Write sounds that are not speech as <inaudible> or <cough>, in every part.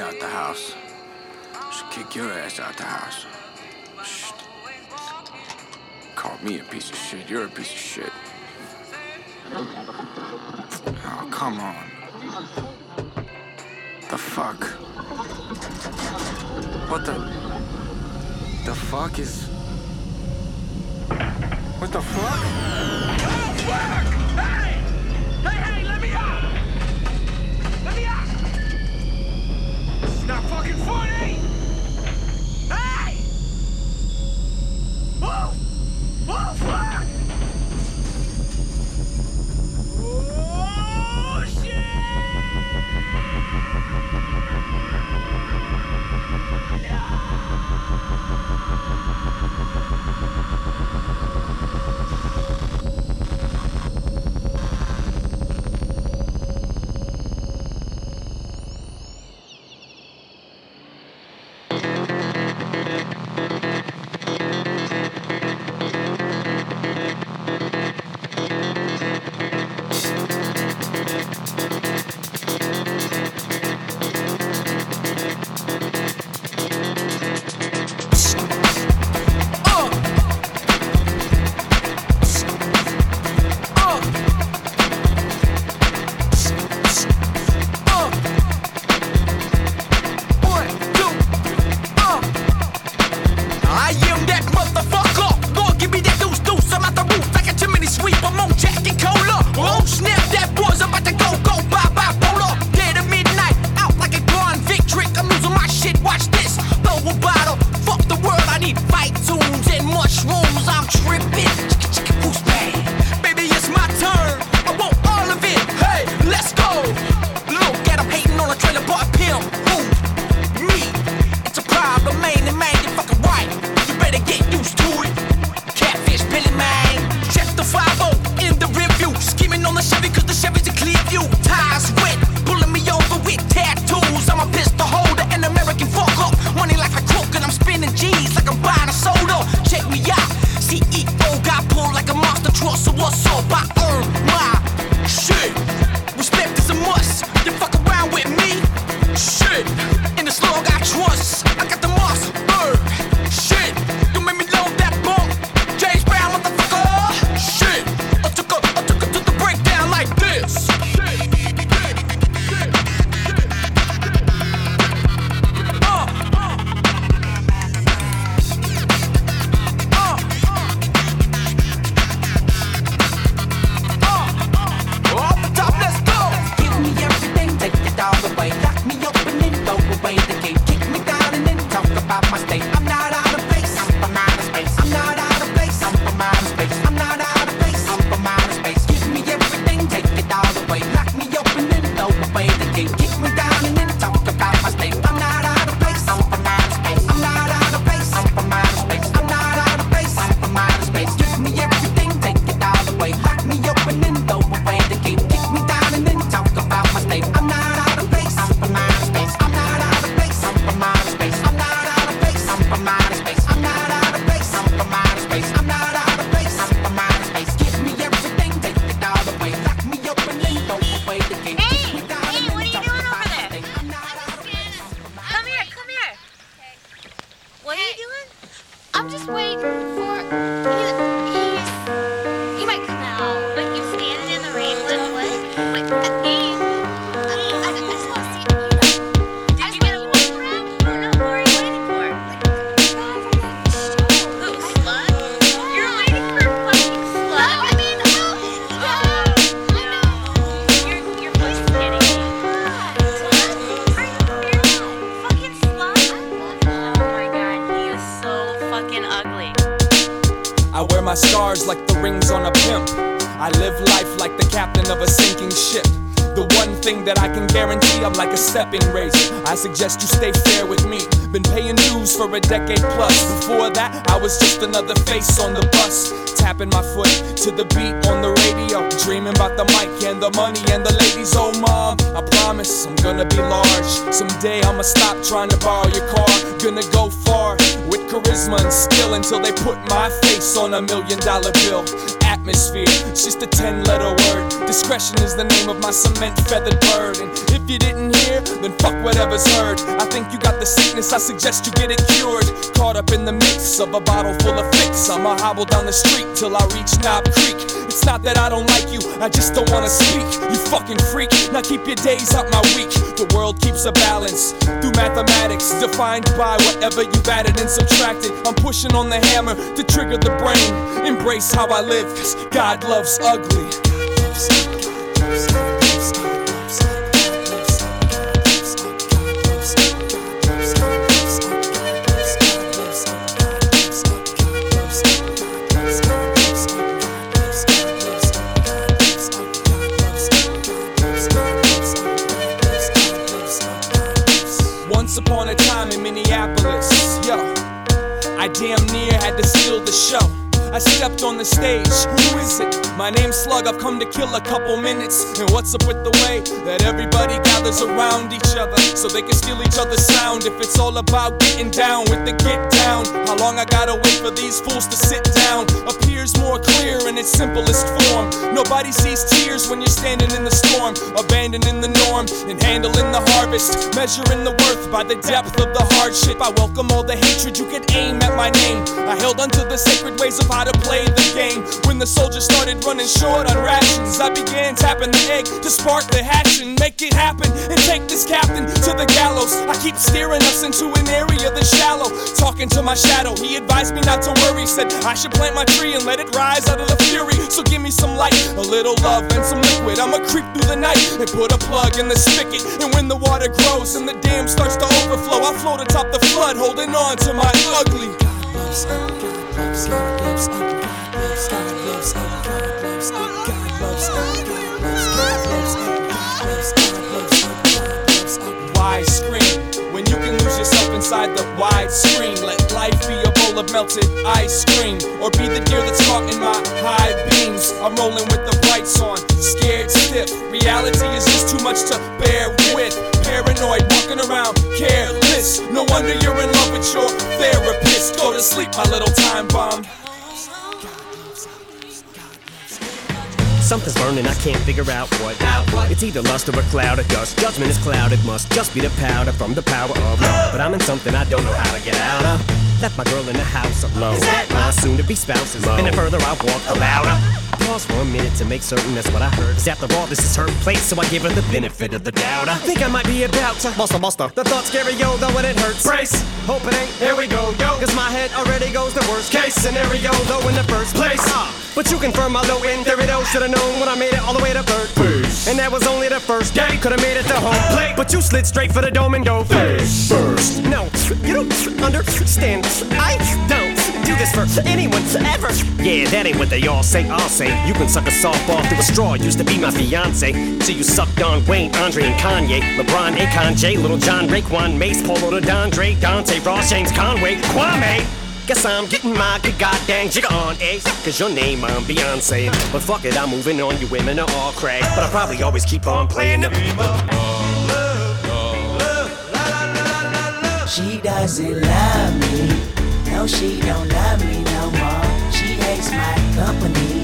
out the house. She'll kick your ass out the house. Shh. Call me a piece of shit. You're a piece of shit. Oh, come on. The fuck? What the? The fuck is. What the fuck? Oh, fuck! ハハハハハハ。Put my face on a million dollar bill. Atmosphere, it's just a 10 letter word Discretion is the name of my cement feathered bird. And if you didn't hear, then fuck whatever's heard. I think you got the sickness, I suggest you get it cured. Caught up in the mix of a bottle full of fix. I'ma hobble down the street till I reach Knob Creek. It's not that I don't like you, I just don't wanna speak. You fucking freak, now keep your days out my week. The world keeps a balance through mathematics, defined by whatever you've added and subtracted. I'm pushing on the hammer to trigger the brain. Embrace how I live, cause God loves ugly. Once stepped on the stage. Who is it? My name's Slug. I've come to kill a couple minutes. And what's up with the way that everybody gathers around each other so they can steal each other's sound? If it's all about getting down with the get down, how long I gotta wait for these fools to sit down? Appears more clear in its simplest form. Nobody sees tears when you're standing in the storm, abandoning the norm and handling the harvest, measuring the worth by the depth of the hardship. I welcome all the hatred you can aim at my name. I held onto the sacred ways of how to play the game. When the soldiers started running short on rations, I began tapping the egg to spark the hatching, make it happen, and take this captain to the gallows. I keep steering us into an area that's shallow. Talking to my shadow, he advised me not to worry. Said I should plant my tree and let it rise out of the fury. So give me some light, a little love, and some liquid. I'ma creep through the night and put a plug in the spigot. And when the water grows and the dam starts to overflow, I float atop the flood, holding on to my ugly. Wide screen when you can lose yourself inside the wide screen. Let life be a bowl of melted ice cream, or be the deer that's caught in my high beams. I'm rolling with the brights on, scared stiff. Reality is just too much to bear with. Paranoid, walking around careless. No wonder you're in love with your therapist. Go to sleep, my little time bomb. Something's burning, I can't figure out what. It's either lust or a cloud of dust. Judgment is clouded, must just be the powder from the power of love. But I'm in something I don't know how to get out of. Left my girl in the house alone. My soon to be spouses. And the further I walk, the louder. Pause for a minute to make certain that's what I heard. Cause after all, this is her place, so I give her the benefit of the doubt. I think I might be about to buster, buster. The thoughts scary, yo, though, and it hurts. Brace, hope it ain't. Here we go, yo. Cause my head already goes the worst case scenario, though, in the first place. Ah, but you confirm my low end theory, though. Should've known when I made it all the way to third base. And that was only the first day. Could've made it to home plate. But you slid straight for the dome and go face first. No, you don't understand. I don't do this for anyone ever. Yeah, that ain't what they all say. I'll say you can suck a softball through a straw. Used to be my fiance. So you sucked on Wayne, Andre, and Kanye. LeBron, Akon, J, Little John, Raekwon, Mase, Polo, to Dondre, Dante, Ross, James, Conway, Kwame. Guess I'm getting my goddamn jigger on, eh? Cause your name I'm Beyonce. But fuck it, I'm moving on. You women are all crack. But I probably always keep on playing the She doesn't love me. No, she don't love me no more. She hates my company.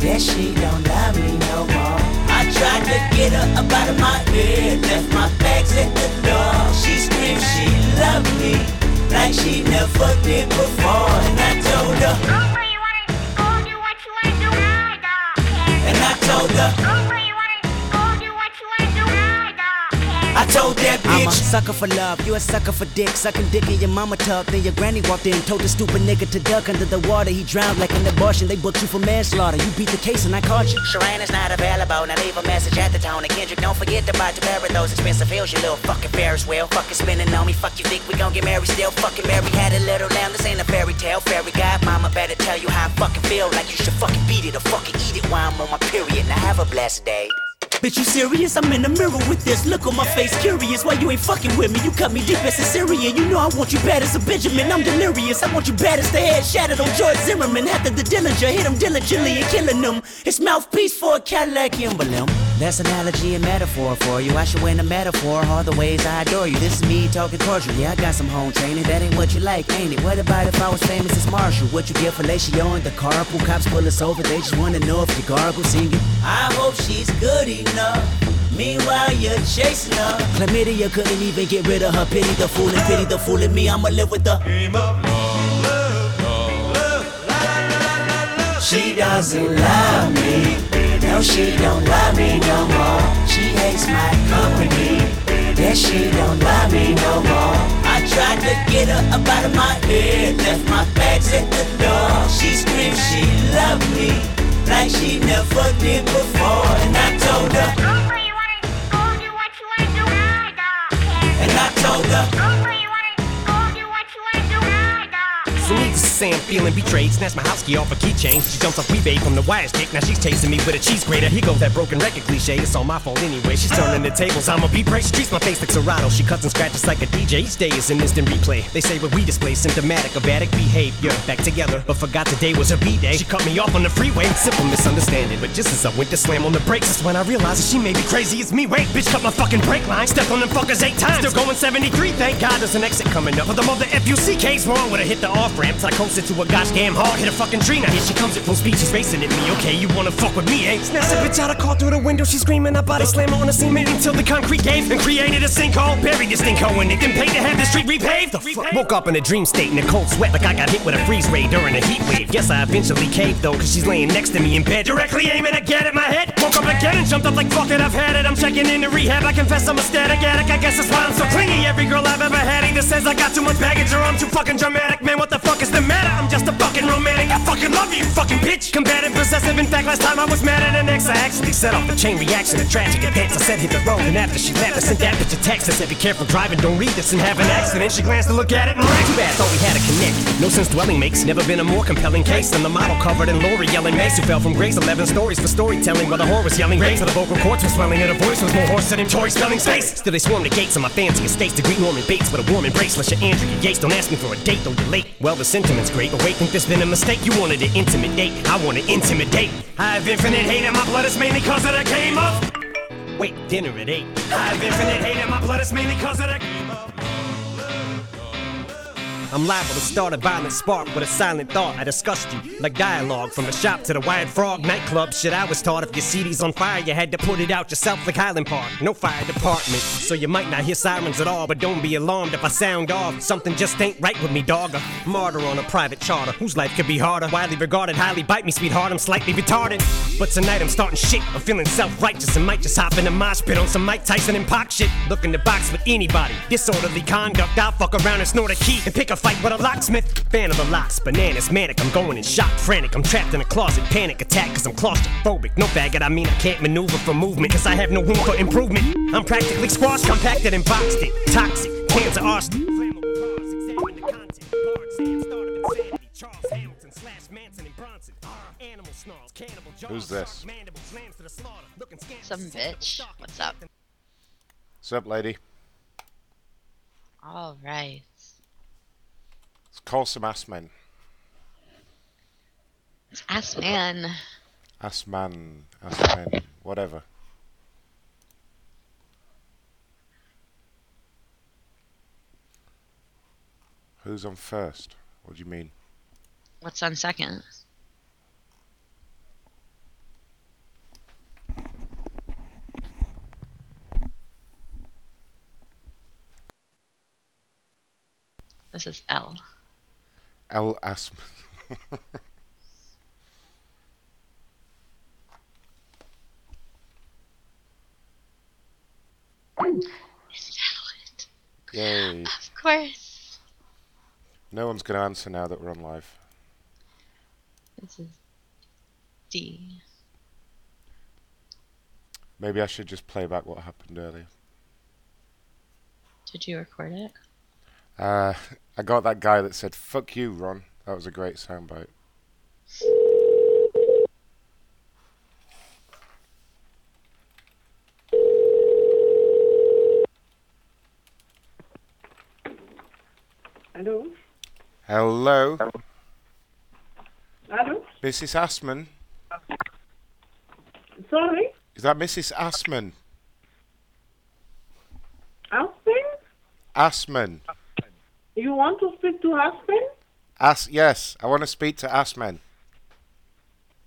Yes, she don't love me no more. I tried to get her up out of my head. Left my bags at the door. She screamed she loved me. Like she never did before. And I told her, Go where you wanna go do what you wanna do. I don't care. and I told her, told that I'm a bitch. sucker for love, you a sucker for dick. Sucking dick in your mama tub. Then your granny walked in, told the stupid nigga to duck under the water. He drowned like an abortion. They booked you for manslaughter. You beat the case and I caught you. Sharon is not available. Now leave a message at the tone. And Kendrick, don't forget to buy two pair of those expensive heels. You little fucking Ferris wheel. Fucking spinning on me. Fuck you think we gon' get married still? Fucking Mary had a little lamb. This ain't a fairy tale. Fairy godmama better tell you how I fucking feel. Like you should fucking beat it or fucking eat it while I'm on my period. Now have a blessed day. Bitch, you serious? I'm in the mirror with this look on my face, curious. Why you ain't fucking with me? You cut me deep as a Syrian. You know I want you bad as a Benjamin. I'm delirious. I want you bad as the head shattered on George Zimmerman. After the Dillinger hit him diligently and killing him. His mouthpiece for a Cadillac emblem. That's analogy and metaphor for you. I should win a metaphor, all the ways I adore you. This is me talking torture. Yeah, I got some home training. That ain't what you like, ain't it? What about if I was famous as Marshall? What you get fellatio in the carpool? Cops pull us over. They just wanna know if you gargle singing. I hope she's good Meanwhile, you're chasing her. Chlamydia couldn't even get rid of her. Pity the fool and pity the fool in me. I'ma live with the game of love. She doesn't love me. No, she don't love me no more. She hates my company. Yeah, she don't love me no more. I tried to get her up out of my head. Left my bags at the door. She screamed she loved me. Like she never did before. And I told her. Go play, you wanna, go do what you wanna do. I don't care. And I told her. Say, I'm feeling betrayed. Snatched my house key off a keychain. She jumps off rebate from the wire stick. Now she's chasing me with a cheese grater. Here goes that broken record cliche. It's all my fault anyway. She's turning the tables. I'm a beat break. She treats my face like Serato. She cuts and scratches like a DJ. Each day is an instant replay. They say what we display symptomatic of addict behavior. Back together, but forgot today was her B day. She cut me off on the freeway. Simple misunderstanding. But just as I went to slam on the brakes, that's when I realized that she may be crazy. It's me. Wait, bitch, cut my fucking brake line. Stepped on them fuckers eight times. Still going 73. Thank God there's an exit coming up. But the mother FUCK's wrong. Would have hit the off ramp. till Coasted to a gosh damn hard. Hit a fucking tree. Now here she comes at full speed. She's racing at me. Okay, you wanna fuck with me, eh? Snatch a bitch out of car through the window. She's screaming. I body slam her on the cement until the concrete gave and created a sinkhole. Buried this stinko in it. didn't pay to have the street repaved. The fuck? Woke up in a dream state in a cold sweat like I got hit with a freeze ray during a heat wave. Guess I eventually caved though, cause she's laying next to me in bed. Directly aiming again at my head. Woke up again and jumped up like fuck it, I've had it. I'm checking into rehab. I confess I'm a static addict. I guess that's why I'm so clingy. Every girl I've ever had either says I got too much baggage or I'm too fucking dramatic. Man, what the fuck is the matter? I'm just a fucking romantic. I fucking love you, fucking bitch. Combative, possessive. In fact, last time I was mad at an ex, I actually set off a chain reaction. A tragic events. I said hit the road, and after she left, I sent that bitch a text. I said, be careful driving, don't read this and have an accident. She glanced to look at it and ran too bad. Thought we had a connect. No sense dwelling makes never been a more compelling case than the model covered in Lori yelling Mace who fell from grace. 11 stories for storytelling while the whore was yelling. So the vocal cords were swelling and her voice was more hoarse than him Tori Spelling space. Still they swarm the gates of my fancy estates to greet Norman Bates with a warm embrace. Unless you're Andrea Yates, don't ask me for a date, though you're late. Well, the sentiment's great, but wait, think there's been a mistake. You wanted to intimidate, I want to intimidate. I have infinite hate and my blood is mainly cause of the game of. Wait, dinner at 8. I have infinite hate and my blood is mainly cause of the game of. I'm liable to start a violent spark with a silent thought. I disgust you like dialogue from the shop to the Wild Frog nightclub. Shit, I was taught if your CD's on fire, you had to put it out yourself like Highland Park. No fire department, so you might not hear sirens at all. But don't be alarmed if I sound off. Something just ain't right with me, dog. A martyr on a private charter whose life could be harder. Widely regarded, highly bite me, sweetheart. I'm slightly retarded, but tonight I'm starting shit. I'm feeling self-righteous and might just hop in a mosh pit on some Mike Tyson and Pac shit. Looking to box with anybody. Disorderly conduct, I'll fuck around and snort a key and pick a fight with a locksmith. Fan of the locks, bananas, manic. I'm going in shock, frantic. I'm trapped in a closet, panic attack, cause I'm claustrophobic. No faggot, I mean I can't maneuver for movement, cause I have no room for improvement. I'm practically squashed, compacted and boxed it. Toxic, cancer, arsenic. Flammable cars, examine the content. Bard, Sam, start of insanity. Charles Hamilton slash Manson and Bronson. Animal snarls, cannibal jaws. Who's this? Mandibles, lambs to the slaughter. Looking scant- Some bitch. What's up? What's up, lady? All right. Call some ass men. Ass man. Ass man, ass men, whatever. Who's on first? What do you mean? What's on second? This is L. L ass. Yay. Of course. No one's going to answer now that we're on live. This is D. Maybe I should just play back what happened earlier. Did you record it? Uh, I got that guy that said, fuck you, Ron. That was a great soundbite. Hello. Hello, Hello. Mrs. Assman. Sorry Is that Mrs. Assman? Aspen? Assman. You want to speak to Aspen? As yes, I want to speak to Assman.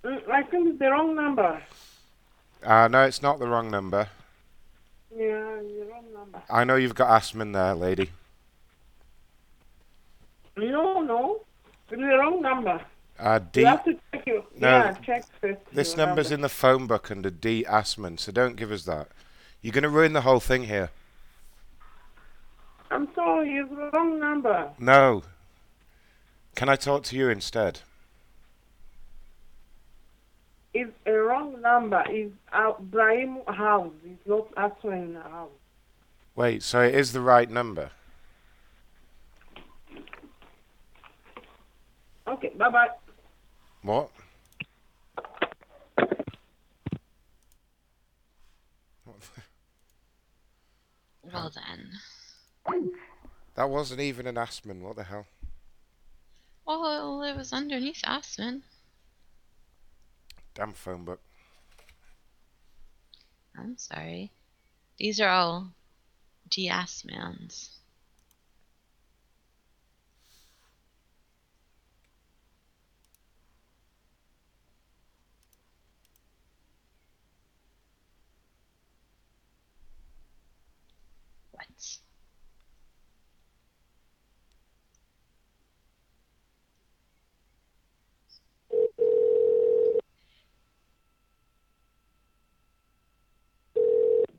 Mm, I think it's the wrong number. Uh, no, it's not the wrong number. Yeah, the wrong number. I know you've got Assman there, lady. No, no. It's the wrong number. Uh, D. You have to check your. No, yeah, check. This number's number. in the phone book under D. Assman, so don't give us that. You're going to ruin the whole thing here. I'm sorry, it's the wrong number. No. Can I talk to you instead? It's a wrong number. It's Brahim House. It's not Aspen House. Wait, so it is the right number? Okay, bye bye. What? Well then. That wasn't even an Assman. What the hell? Well, it was underneath Aspen. Damn phone book. I'm sorry. These are all Diasmans. What?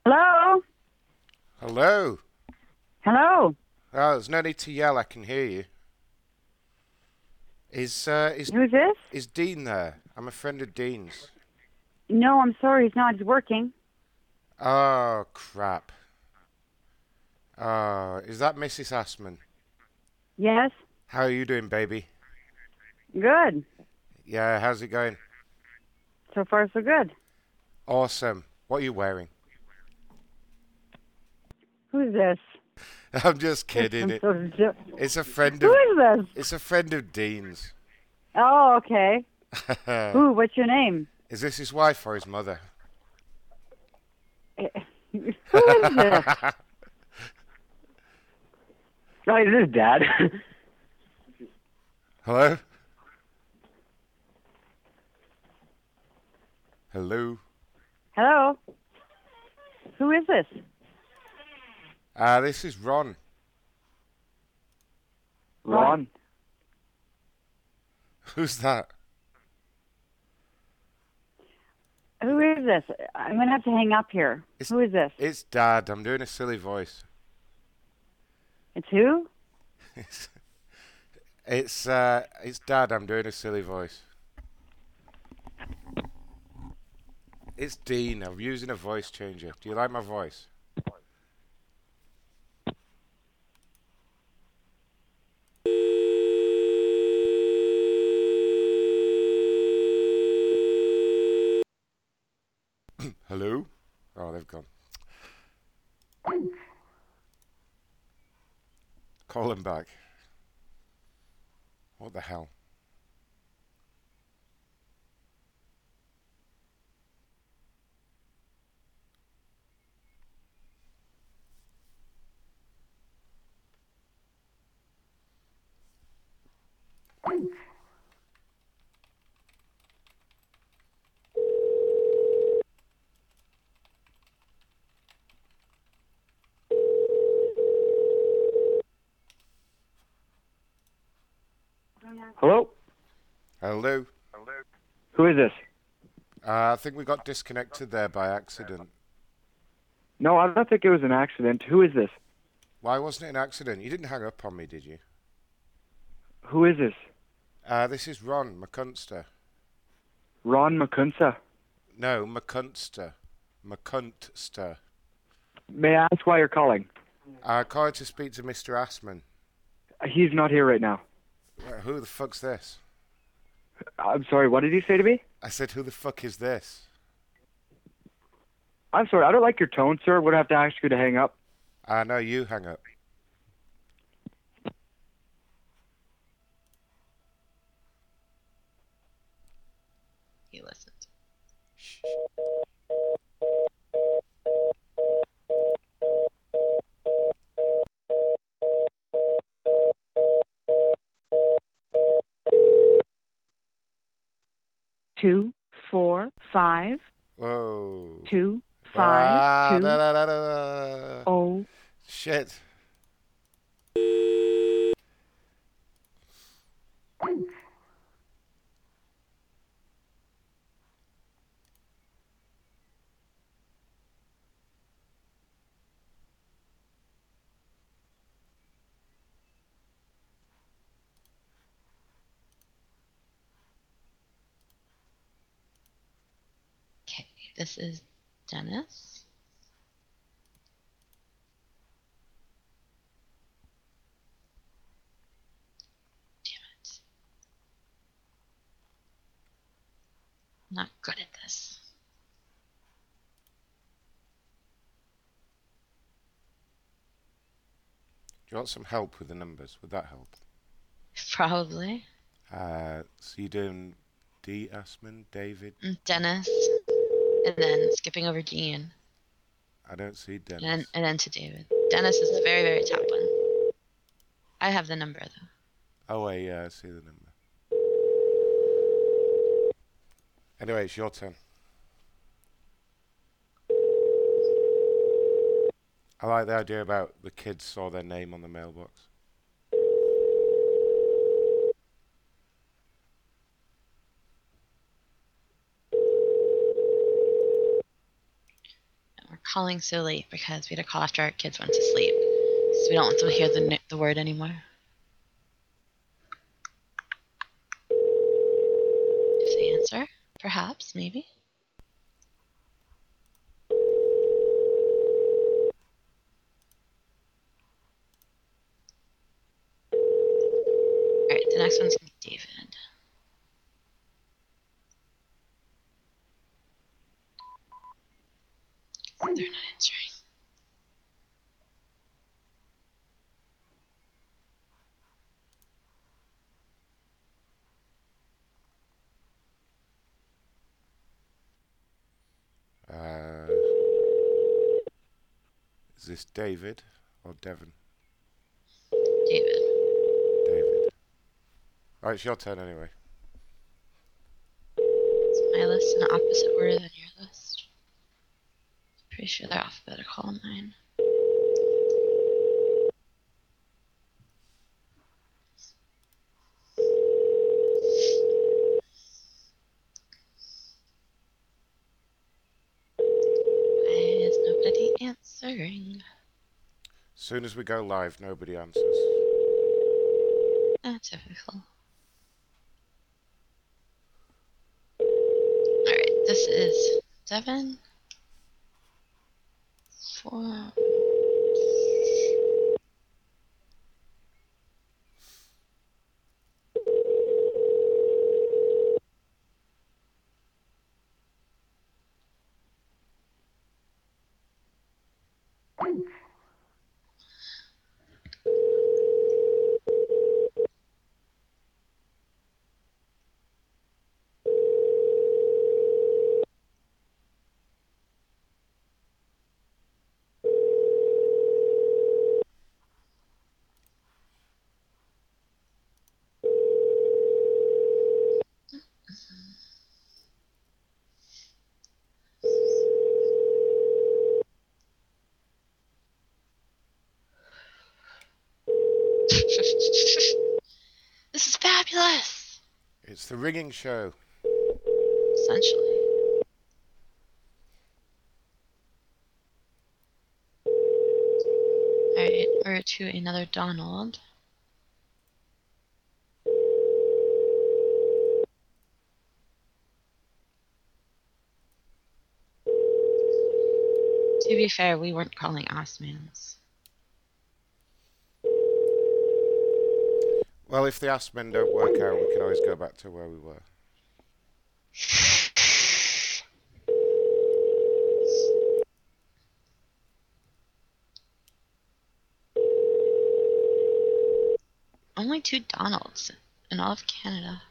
Hello? Hello. Hello? Oh, there's no need to yell. I can hear you. Is uh, is Who's this? is Dean there? I'm a friend of Dean's. No, I'm sorry, he's not. He's working. Oh crap. Oh, is that Mrs. Assman? Yes? How are you doing, baby? Good. Yeah, how's it going? So far, so good. Awesome. What are you wearing? Who's this? I'm just kidding. It, so jo- it's a friend Who of. is this? It's a friend of Dean's. Oh, okay. <laughs> Who? What's your name? Is this his wife or his mother? Eh, <laughs> who is this? <laughs> Hi, this is Dad. Hello? Hello? Hello? Who is this? Uh, this is Ron. Ron. <laughs> Who's that? Who is this? I'm going to have to hang up here. It's, Who is this? It's Dad. I'm doing a silly voice. It's who? It's it's uh it's Dad. I'm doing a silly voice. It's Dean. I'm using a voice changer. Do you like my voice? Hello? Oh, they've gone. Call him back. What the hell? Hello? Hello? Who is this? Uh, I think we got disconnected there by accident. No, I don't think it was an accident. Who is this? Why wasn't it an accident? You didn't hang up on me, did you? Who is this? Uh, this is Ron McCunster. Ron McCunsa. No, McCunster. McCuntster. May I ask why you're calling? I called to speak to Mr. Assman. He's not here right now. Uh, who the fuck's this? I'm sorry, what did you say to me? I said, who the fuck is this? I'm sorry, I don't like your tone, sir. Would I have to ask you to hang up? I know you hang up. He listened. Two four five Whoa. two Ah, two da, da, da. oh Shit. Okay, this is Dennis. Damn it. I'm not good at this. Do you want some help with the numbers? Would that help? Probably. Uh, so you're doing D. Assman, David. Mm, Dennis. And then skipping over Dean. I don't see Dennis. And then, and then to David. Dennis is the very, very top one. I have the number though. Oh wait, yeah, I see the number. Anyway, it's your turn. I like the idea about the kids saw their name on the mailbox. We're calling so late because we had to call after our kids went to sleep. So we don't want them to hear the, the word anymore. If they answer, perhaps, maybe. Alright, the next one's gonna be David. They're not answering. Uh, is this David or Devon? David. David. Alright, it's your turn anyway. Is my list in the opposite order than your list? Pretty sure they're alphabetical on mine. Why is nobody answering? Soon as we go live, nobody answers. That's typical. Alright, this is seven. Four. this is fabulous! It's the ringing show. Essentially. Alright, we're to another Donald. To be fair, we weren't calling Osmans. Well, if the Assmen don't work out, we can always go back to where we were. Only two Donalds in all of Canada.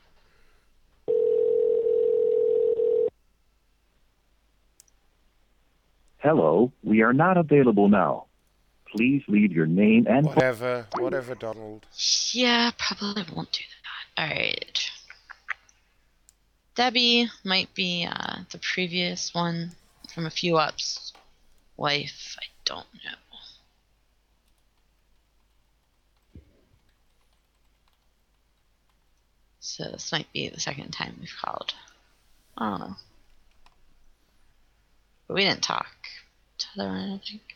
Hello, we are not available now. Please leave your name and phone. Whatever, whatever, Donald. Yeah, probably won't do that. Alright. Debbie might be uh, the previous one from a few ups. Wife, I don't know. So this might be the second time we've called. I don't know. But we didn't talk to the other one, I think.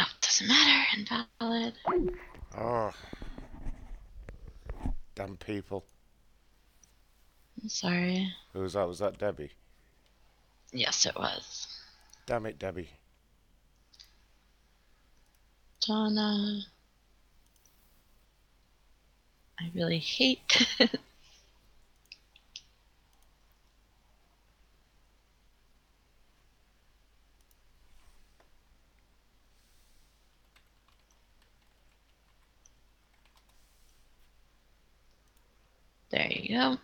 Oh, doesn't matter. Invalid. Oh. Damn people. I'm sorry. Who was that? Was that Debbie? Yes, it was. Damn it, Debbie. Donna. I really hate <laughs> There you go.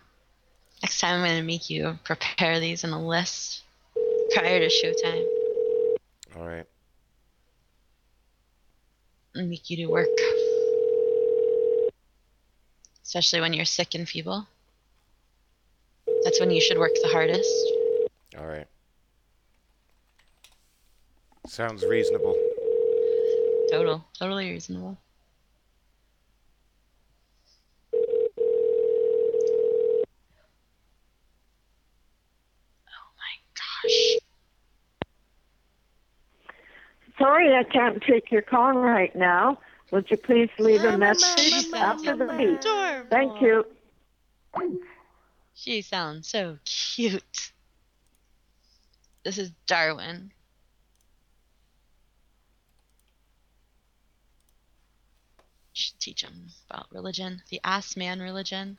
Next time I'm going to make you prepare these in a list prior to showtime All right. and make you do work. Especially when you're sick and feeble. That's when you should work the hardest. All right. Sounds reasonable. Total. Totally reasonable. Sorry, I can't take your call right now. Would you please leave a message after the beep? Thank you. She sounds so cute. This is Darwin. Should teach him about religion, the ass man religion.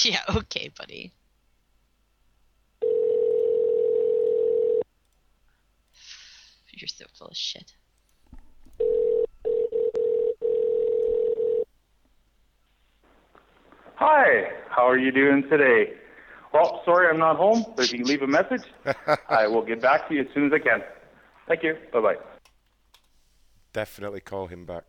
<laughs> Yeah, okay, buddy. You're so full of shit. Hi, how are you doing today? Well, sorry I'm not home, but if you leave a message, <laughs> I will get back to you as soon as I can. Thank you. Bye bye. Definitely call him back.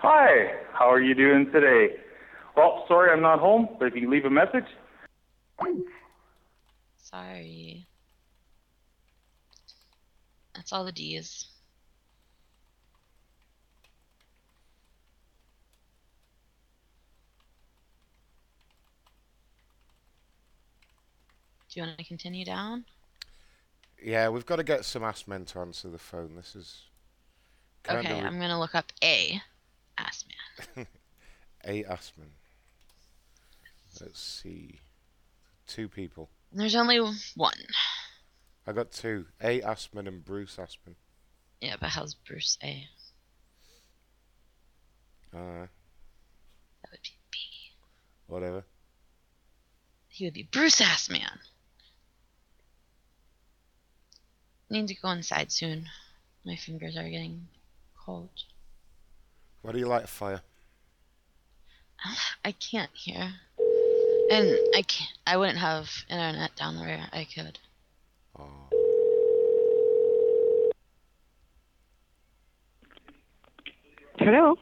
Hi, how are you doing today? Well, sorry I'm not home, but if you leave a message, Sorry. That's all the D's. Do you want to continue down? Yeah, we've got to get some ass men to answer the phone. This is. kinda Okay, re- I'm gonna look up A. Ass man. <laughs> A Assman. Let's see. Two people. There's only one. I got two. A Assman and Bruce Assman. Yeah, but how's Bruce A? Uh, That would be B. whatever. He would be Bruce Ass Man. Need to go inside soon. My fingers are getting cold. What do you like fire? I can't hear. And I can't, I wouldn't have internet down where I could. Oh. Hello?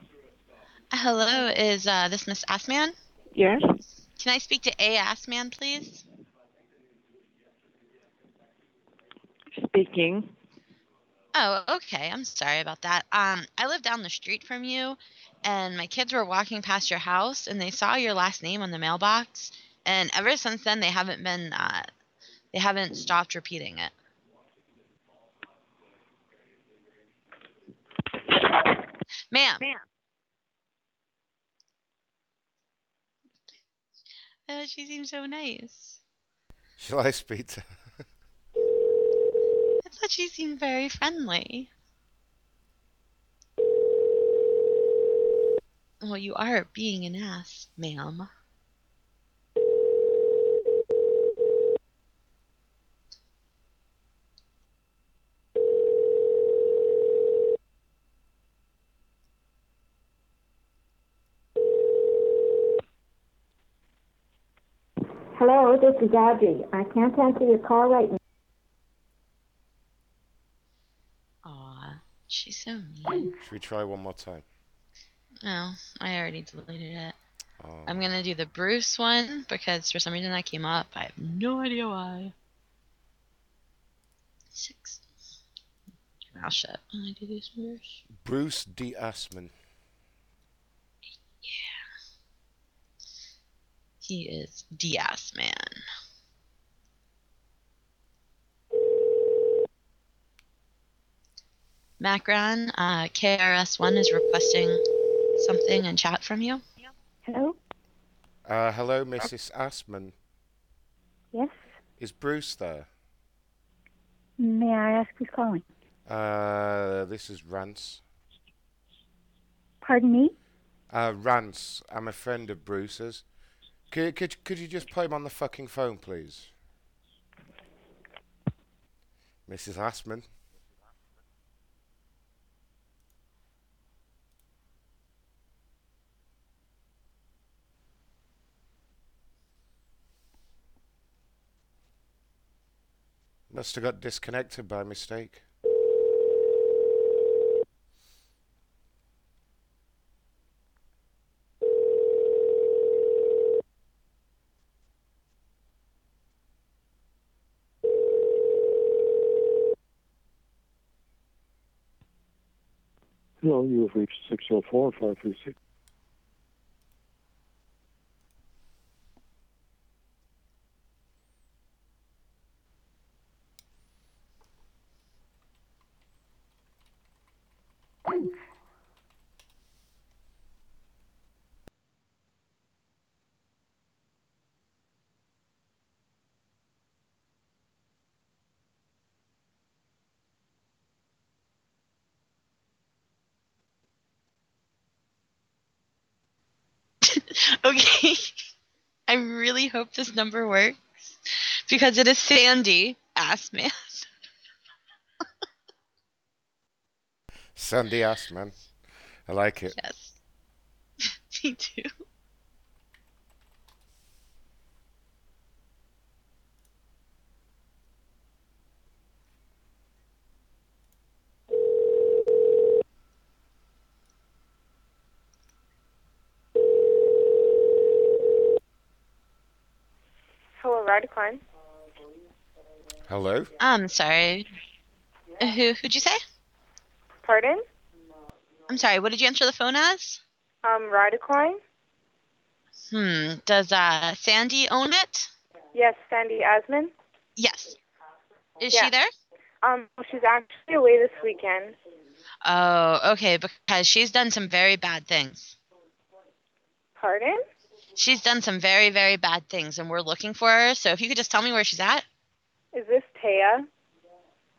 Hello, is uh, this Miss Assman? Yes? Can I speak to A Assman, please? Speaking. Oh, okay. I'm sorry about that. Um, I live down the street from you, and my kids were walking past your house, and they saw your last name on the mailbox, and ever since then they haven't been, uh, they haven't stopped repeating it. Ma'am. Oh, she seems so nice. Shall I speak to I thought she seemed very friendly. Well, you are being an ass, ma'am. Hello, this is Audrey. I can't answer your call right now. Aw, she's so mean. Should we try one more time? No, I already deleted it. Oh. I'm gonna do the Bruce one because for some reason that came up. I have no idea why. Six. Mouth shut. I do this Bruce. Bruce D. Assman. He is Diaz man. Macron, uh, KRS1 is requesting something in chat from you. Hello? Uh, hello, Mrs. Assman. Yes? Is Bruce there? May I ask who's calling? Uh, this is Rance. Pardon me? Uh, Rance, I'm a friend of Bruce's. Could, could, could you just put him on the fucking phone, please? Mrs. Assman. Must have got disconnected by mistake. Hello, you have reached 604 536. Okay. I really hope this number works because it is Sandy, ass man. Sandy Assman. I like it. Yes. <laughs> Me too. Hello, Ryder Klein. Hello? I'm sorry. Uh, Who who'd you say? Pardon? I'm sorry. What did you answer the phone as? Um, Ryder Klein? Hmm. Does uh Sandy own it? Yes, Sandy Assman. Yes. Is Yeah. she there? Um, she's actually away this weekend. Oh, okay. Because she's done some very bad things. Pardon? She's done some very very bad things, and we're looking for her. So if you could just tell me where she's at. Is this Taya?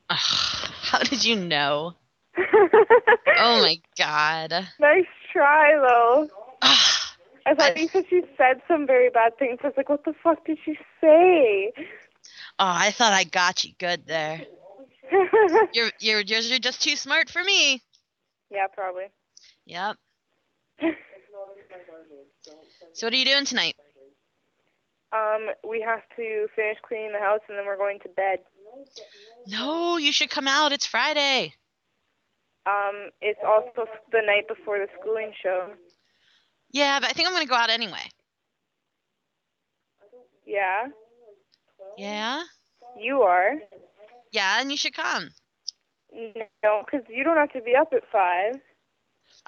How did you know? <laughs> oh my god. Nice try, though. I thought you said she said some very bad things. I was like, what the fuck did she say? Oh, I thought I got you good there. <laughs> You're you're you're just too smart for me. yeah, probably. Yep. <laughs> So what are you doing tonight? Um, we have to finish cleaning the house and then we're going to bed. No, you should come out. It's Friday. Um, it's also the night before the schooling show. Yeah, but I think I'm gonna go out anyway. Yeah, Yeah. you are. Yeah, and you should come. No, because you don't have to be up at five.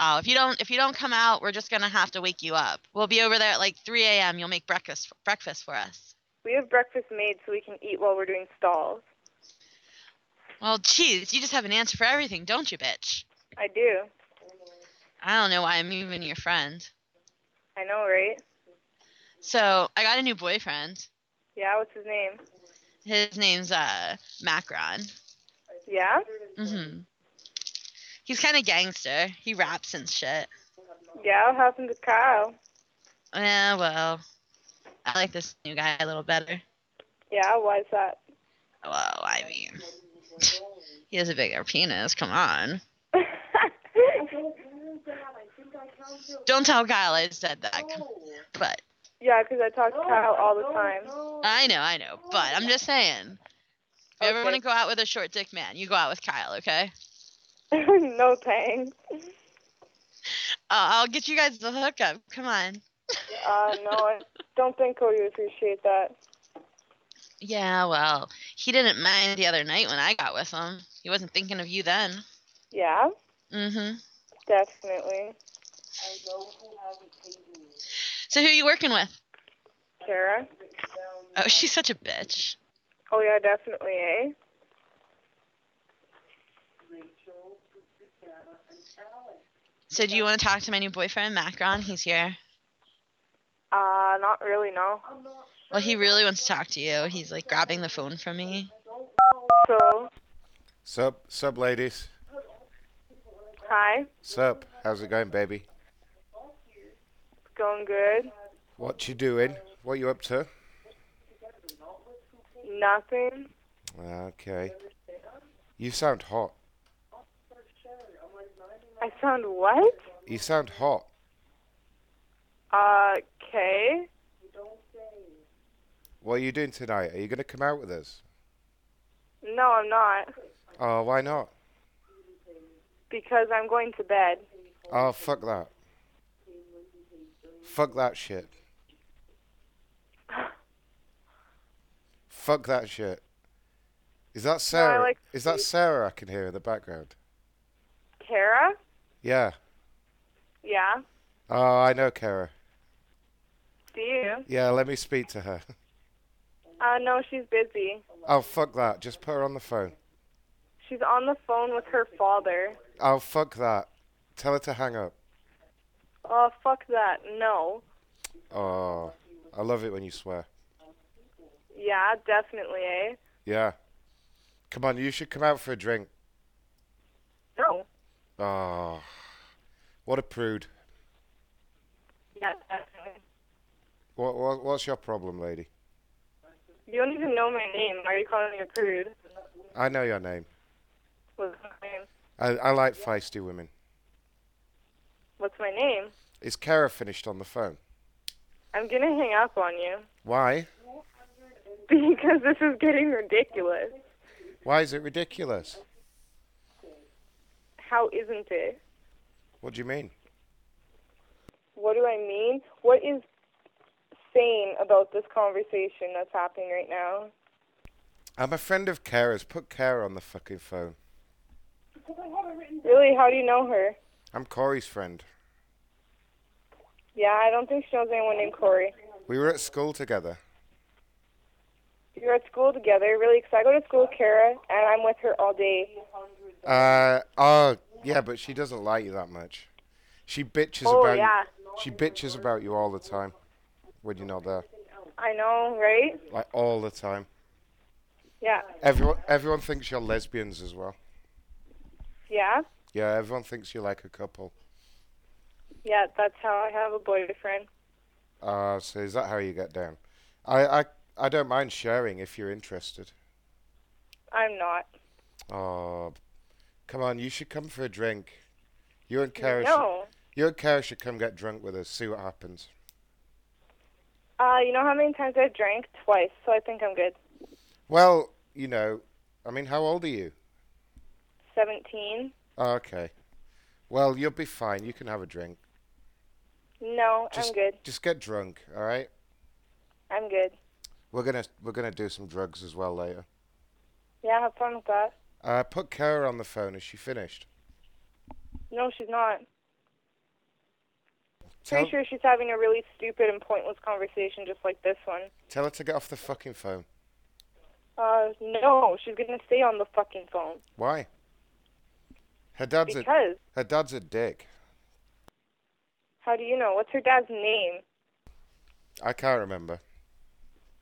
Oh, if you don't if you don't come out, we're just gonna have to wake you up. We'll be over there at like 3 a.m. You'll make breakfast breakfast for us. We have breakfast made so we can eat while we're doing stalls. Well, geez, you just have an answer for everything, don't you, bitch? I do. I don't know why I'm even your friend. I know, right? So I got a new boyfriend. Yeah, what's his name? His name's uh Macron. Yeah? Mhm. He's kind of gangster. He raps and shit. Yeah, what happened to Kyle? Yeah, well, I like this new guy a little better. Yeah, why's that? Well, I mean, he has a bigger penis. Come on. <laughs> Don't tell Kyle I said that. But Yeah, because I talk to Kyle all the time. I know, I know. But I'm just saying. If you ever want to go out with a short dick man, you go out with Kyle, okay? <laughs> no thanks. Uh, I'll get you guys the hookup. Come on. Uh, no, I <laughs> don't think Cody would appreciate that. Yeah, well, he didn't mind the other night when I got with him. He wasn't thinking of you then. Yeah, Mm-hmm. definitely. So who are you working with? Kara? Oh, she's such a bitch. Oh yeah, definitely, eh? So do you want to talk to my new boyfriend, Macron? He's here. Uh, not really, no. Well, he really wants to talk to you. He's like grabbing the phone from me. So, Sup, sup, ladies. hi, Sup, how's it going, baby? it's going good. What you doing? What you up to? Nothing. Okay. You sound hot. I sound what? You sound hot. Uh, okay. What are you doing tonight? Are you gonna come out with us? No, I'm not. Oh, why not? Because I'm going to bed. Oh, fuck that. Fuck that shit. Fuck that shit. Is that Sarah? like Is that Sarah I can hear in the background? Kara? Yeah. Yeah. Oh, I know Kara. Do you? Yeah, let me speak to her. Uh, no, she's busy. Oh, fuck that. Just put her on the phone. She's on the phone with her father. Oh, fuck that. Tell her to hang up. Oh, fuck that. No. Oh, I love it when you swear. Yeah, definitely, eh? Yeah. Come on, you should come out for a drink. No. Oh, what a prude. Yeah, definitely. What, what what's your problem, lady? You don't even know my name. Why are you calling me a prude? I know your name. What's my name? I I like feisty women. What's my name? Is Kara finished on the phone? I'm gonna hang up on you. Why? <laughs> Because this is getting ridiculous. Why is it ridiculous? How isn't it? What do you mean? What do I mean? What is sane about this conversation that's happening right now? I'm a friend of Kara's. Put Kara on the fucking phone. Really? How do you know her? I'm Corey's friend. Yeah, I don't think she knows anyone named Corey. We were at school together. You were at school together, really? Because I go to school with Kara, and I'm with her all day. Uh oh yeah, but she doesn't like you that much. She bitches Oh, about yeah. you. She bitches about you all the time when you're not there. I know, right? Like all the time. Yeah. Everyone everyone thinks you're lesbians as well. Yeah? Yeah, everyone thinks you're like a couple. Yeah, that's how I have a boyfriend. Uh so is that how you get down? I I I don't mind sharing if you're interested. I'm not. Oh, come on, you should come for a drink. You and Kara No. should, you and Kara should come get drunk with us, see what happens. Uh, you know how many times I've drank? Twice, so I think I'm good. Well, you know, I mean, how old are you? 17? Oh, okay. Well, you'll be fine. You can have a drink. No, Just, I'm good. Just get drunk, all right? I'm good. We're gonna we're gonna do some drugs as well later. Yeah, have fun with that. Uh, put Kara on the phone. Is she finished? No, she's not. Tell, Pretty sure she's having a really stupid and pointless conversation just like this one. tell her to get off the fucking phone. Uh, no, she's gonna stay on the fucking phone. Why? Her dad's Because. a her dad's a dick. How do you know? What's her dad's name? I can't remember.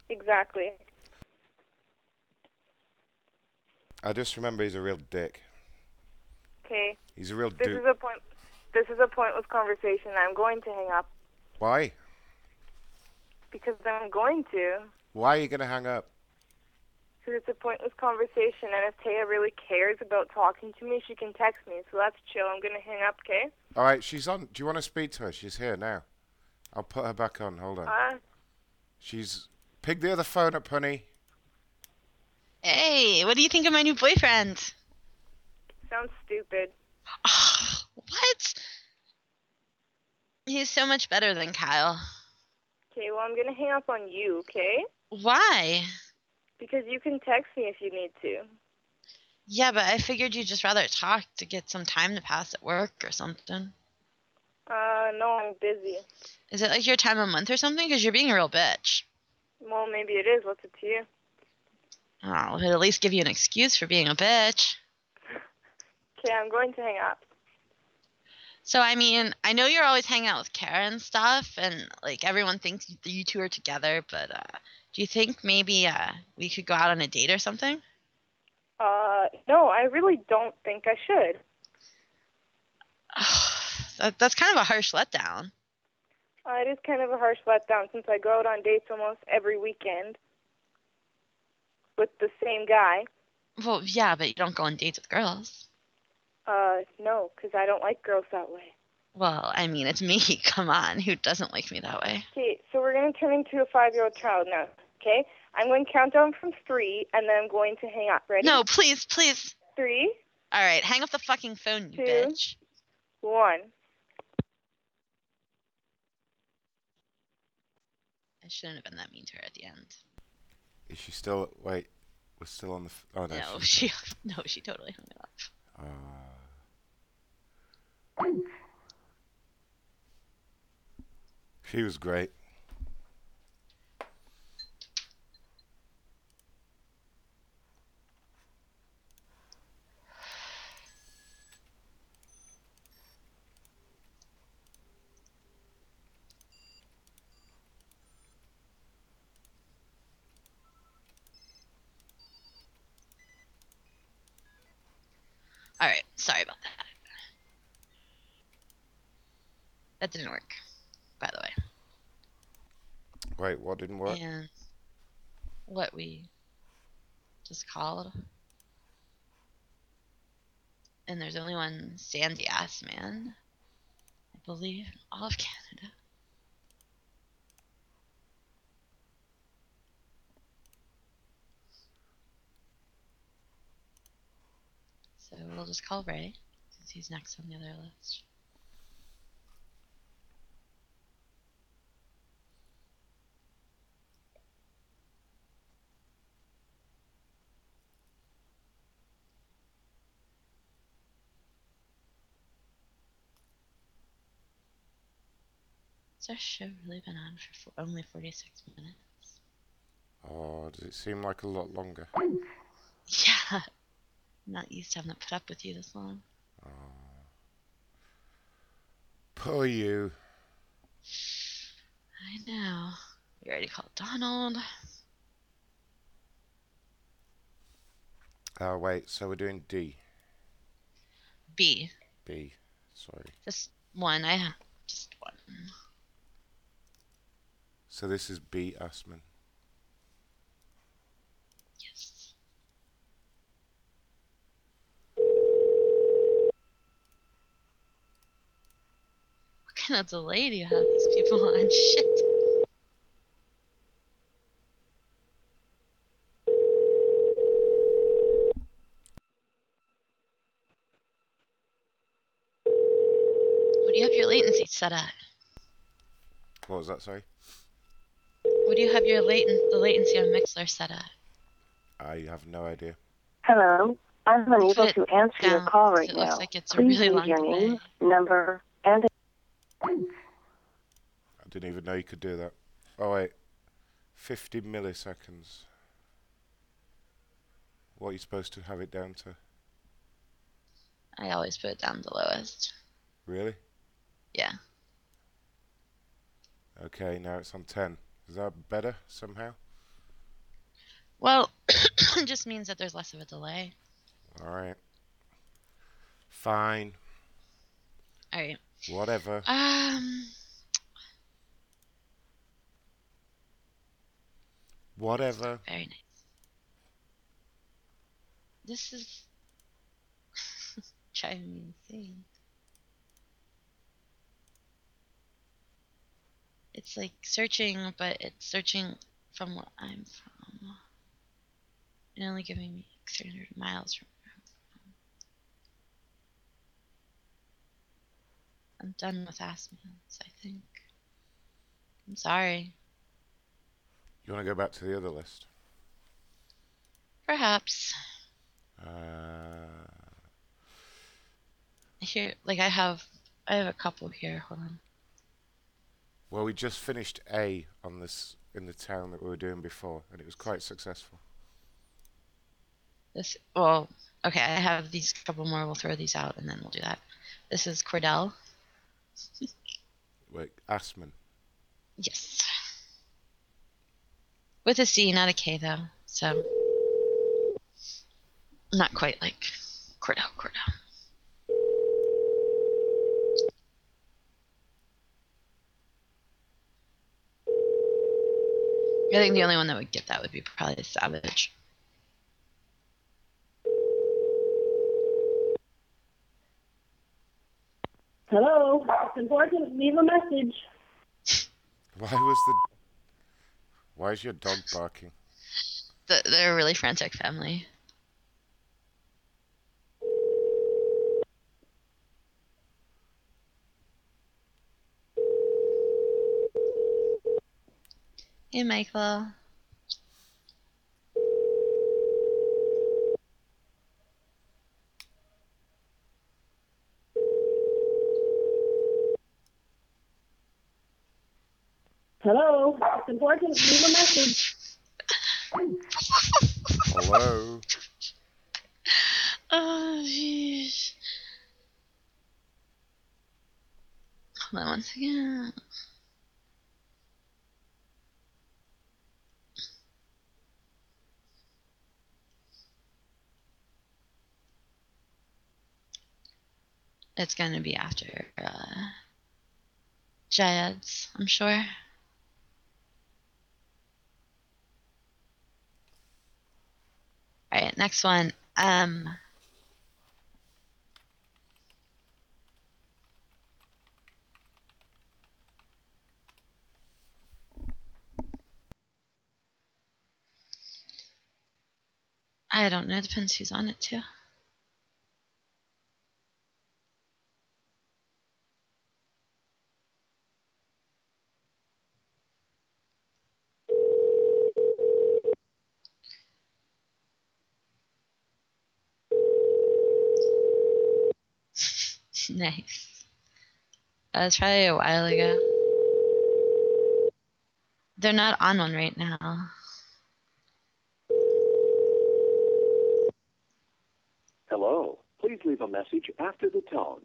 Exactly. I just remember he's a real dick. Okay. He's a real This dude. is a point. this is a pointless conversation. I'm going to hang up Why? because I'm going to. Why are you going to hang up? Because it's a pointless conversation, and if Taya really cares about talking to me, she can text me. So that's chill. I'm gonna hang up, okay? All right, she's on. Do you want to speak to her? She's here now. I'll put her back on. Hold on. Uh, She's pick the other phone up, honey. Hey, what do you think of my new boyfriend? sounds stupid. <sighs> What? He's so much better than Kyle. Okay, well I'm gonna hang up on you, okay? Why? Because you can text me if you need to. Yeah, but I figured you'd just rather talk to get some time to pass at work or something. Uh, no, I'm busy. Is it like your time of month or something? Because you're being a real bitch. Well, maybe it is. What's it to you? Oh, it'd at least give you an excuse for being a bitch. Okay, I'm going to hang up. So I mean, I know you're always hanging out with Kara and stuff, and like everyone thinks you two are together. But uh, do you think maybe uh, we could go out on a date or something? Uh, no, I really don't think I should. <sighs> That, that's kind of a harsh letdown. Uh, it is kind of a harsh letdown since I go out on dates almost every weekend with the same guy. Well, yeah, but you don't go on dates with girls. Uh, no, because I don't like girls that way. Well, I mean, it's me. <laughs> Come on, who doesn't like me that way? Okay, so we're going to turn into a five-year-old child now, okay? I'm going to count down from three, and then I'm going to hang up. Ready? No, please, please. Three, All right, hang up the fucking phone, you Two. bitch. one. I shouldn't have been that mean to her at the end. Is she still? Wait, we're still on the. F- oh no. No, she- <laughs> she, no, she totally hung it up. Uh, she was great. All right, sorry about that. That didn't work, by the way. Work? And what we just called. And there's only one sandy ass man, I believe, in all of Canada. So we'll just call Ray, since he's next on the other list. Our show really been on for fo- only 46 minutes? Oh, does it seem like a lot longer? Yeah. I'm not used to having to put up with you this long. Oh. Poor you. I know. We already called Donald. Oh wait, so we're doing D, B. B. Sorry. Just one. I ha- just one. So this is B Usman. Yes. What kind of delay do you have these people on? <laughs> Shit. What do you have your latency set at? What was that? Sorry. What do you have your latent the latency on Mixlr set at? I have no idea. Hello. I'm unable Put to answer your call right it looks now. like it's a Please really leave long your delay. name, number, and I didn't even know you could do that. Oh wait, 50 milliseconds. What are you supposed to have it down to? I always put it down the lowest. Really? Yeah. Okay, now it's on 10. Is that better somehow? Well, <coughs> it just means that there's less of a delay. Alright. Fine. All right. Whatever. Um. Whatever. Very nice. This is driving me insane. It's like searching, but it's searching from what I'm from. And only giving me 300 miles from where I'm from. I'm done with Assmans, I think. I'm sorry. You want to go back to the other list? Perhaps. Uh, Here, like I have, I have a couple here. Hold on. Well, we just finished A on this in the town that we were doing before, and it was quite successful. This, well, okay, I have these couple more. We'll throw these out and then we'll do that. This is Cordell. <laughs> Wait, Assman. Yes. With a C, not a K though. So not quite like Cordell, Cordell. I think the only one that would get that would be probably Savage. Hello, it's important. Leave a message. Why was the? Why is your dog barking? Th- They're a really frantic family. Hey, Michael. Hello, it's important. Leave a message. Hello. <laughs> Oh, jeez. Hold on one second. It's gonna be after uh, I'm sure. All right, next one. Um, I don't know. It Depends who's on it too. Nice. That was probably a while ago. They're not on one right now. Hello. Please leave a message after the tone.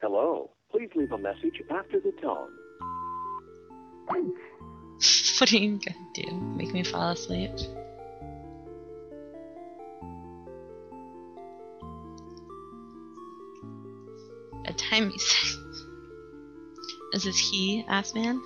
Hello. Please leave a message after the tone. <laughs> what are you gonna do? Make me fall asleep? A time music. <laughs> Is this he, ass man?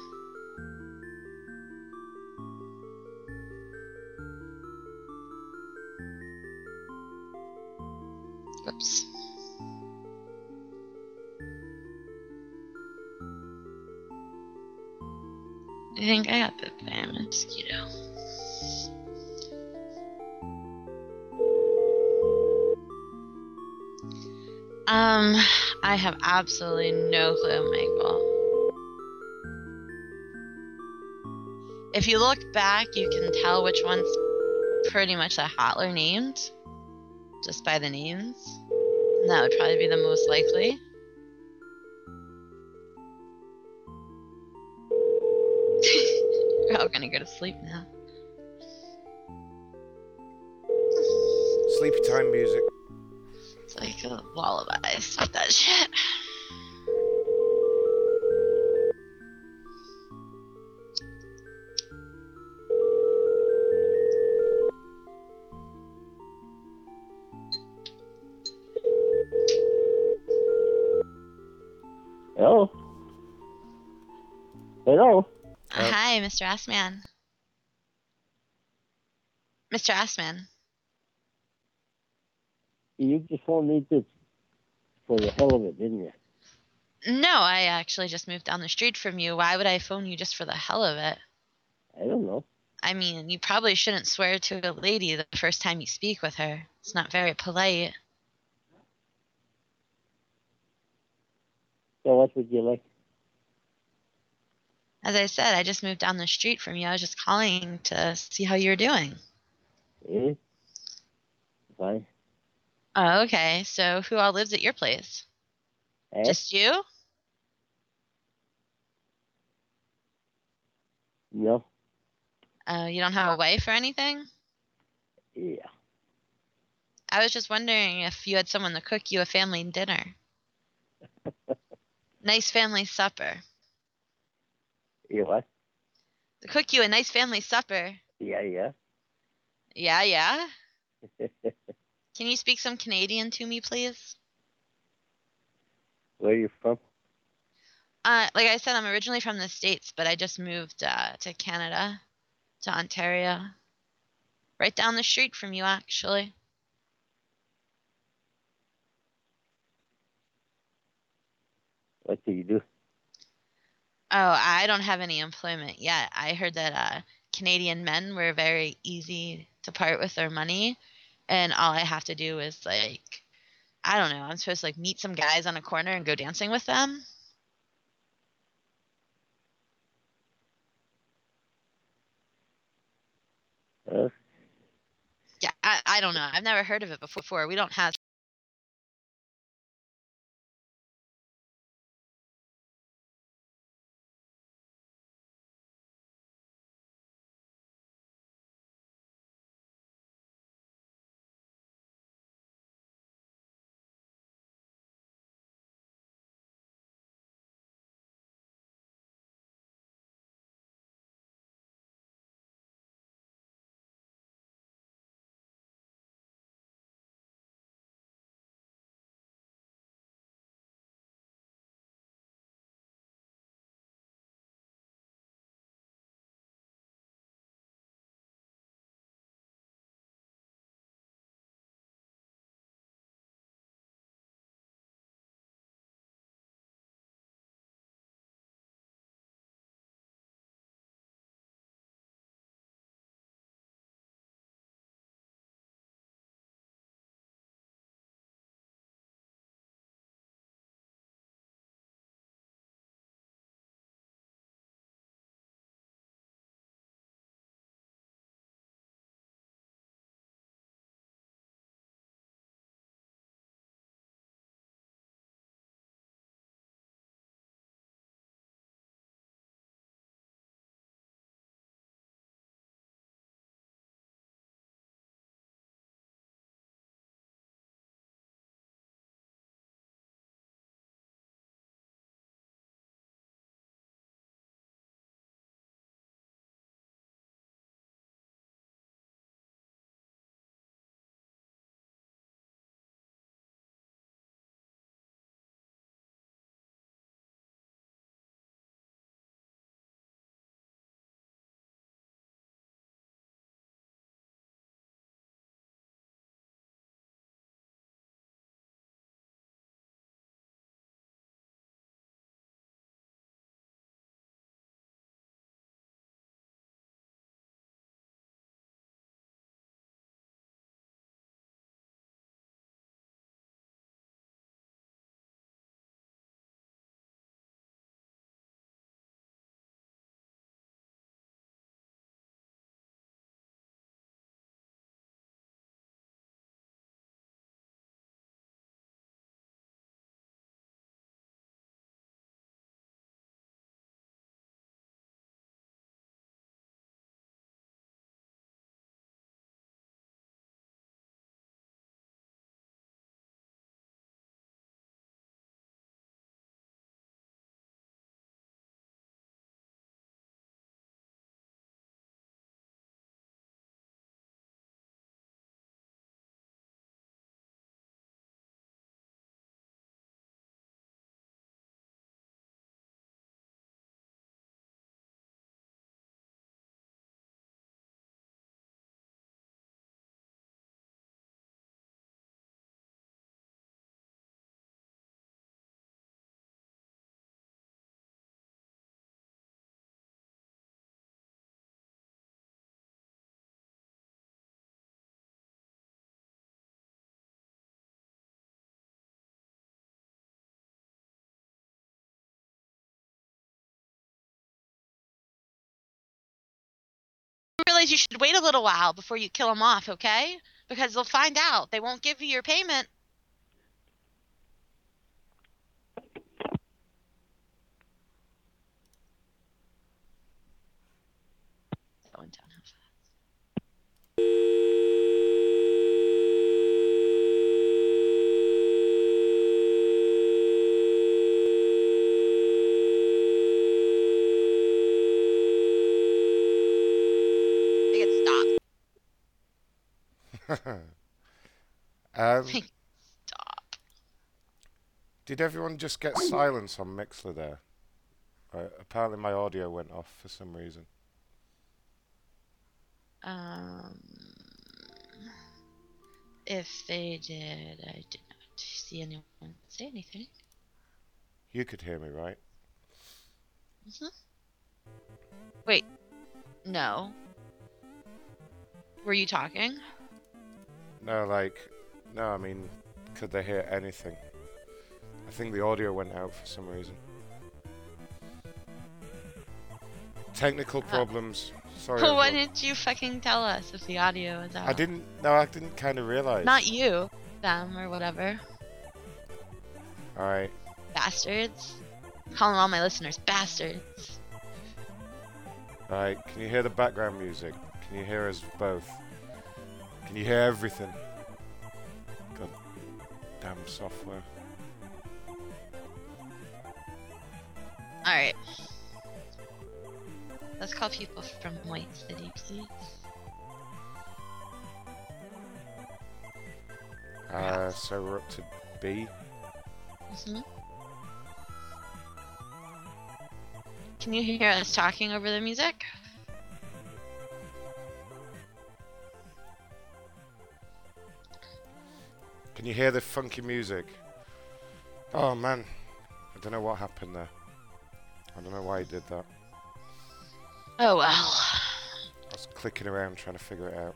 Think I got bit by a mosquito. Um, I have absolutely no clue, Michael. If you look back, you can tell which one's pretty much the Hotler named, just by the names. That would probably be the most likely. We're all gonna go to sleep now. Sleepy time music. It's like a lullaby. Stop that shit. Hello? Hello? Hi, Mr. Assman. Mr. Assman. You just phoned me just for the hell of it, didn't you? No, I actually just moved down the street from you. Why would I phone you just for the hell of it? I don't know. I mean, you probably shouldn't swear to a lady the first time you speak with her. It's not very polite. So what would you like? As I said, I just moved down the street from you. I was just calling to see how you're doing. Eh? Fine. Oh, okay. So who all lives at your place? Eh? Just you? No. Oh, you don't have a wife or anything? Yeah. I was just wondering if you had someone to cook you a family dinner. <laughs> nice family supper. You what? To cook you a nice family supper. Yeah, yeah. Yeah, yeah. <laughs> Can you speak some Canadian to me, please? Where are you from? Uh, like I said, I'm originally from the States, but I just moved uh, to Canada, to Ontario. Right down the street from you, actually. What do you do? Oh, I don't have any employment yet. I heard that uh, Canadian men were very easy to part with their money, and all I have to do is like, I don't know. I'm supposed to like meet some guys on a corner and go dancing with them. Huh? Yeah, I, I don't know. I've never heard of it before. We don't have you should wait a little while before you kill them off, okay? Because they'll find out. They won't give you your payment. Going down how fast? <laughs> um, stop. did everyone just get silence on Mixlr there? Right, apparently my audio went off for some reason. Um, if they did, I did not see anyone say anything. You could hear me, right? hmm Wait, no. Were you talking? No, like, no, I mean, could they hear anything? I think the audio went out for some reason. Technical uh, problems. Sorry. Well, <laughs> why didn't you fucking tell us if the audio was out? I didn't. No, I didn't kind of realize. Not you, them, or whatever. All right. Bastards. Calling all my listeners bastards. All right. Can you hear the background music? Can you hear us both? You hear everything? God damn software. Alright. Let's call people from White City, please. Uh, so we're up to B. hmm Can you hear us talking over the music? Can you hear the funky music? Oh man, I don't know what happened there. I don't know why he did that. Oh well. I was clicking around trying to figure it out.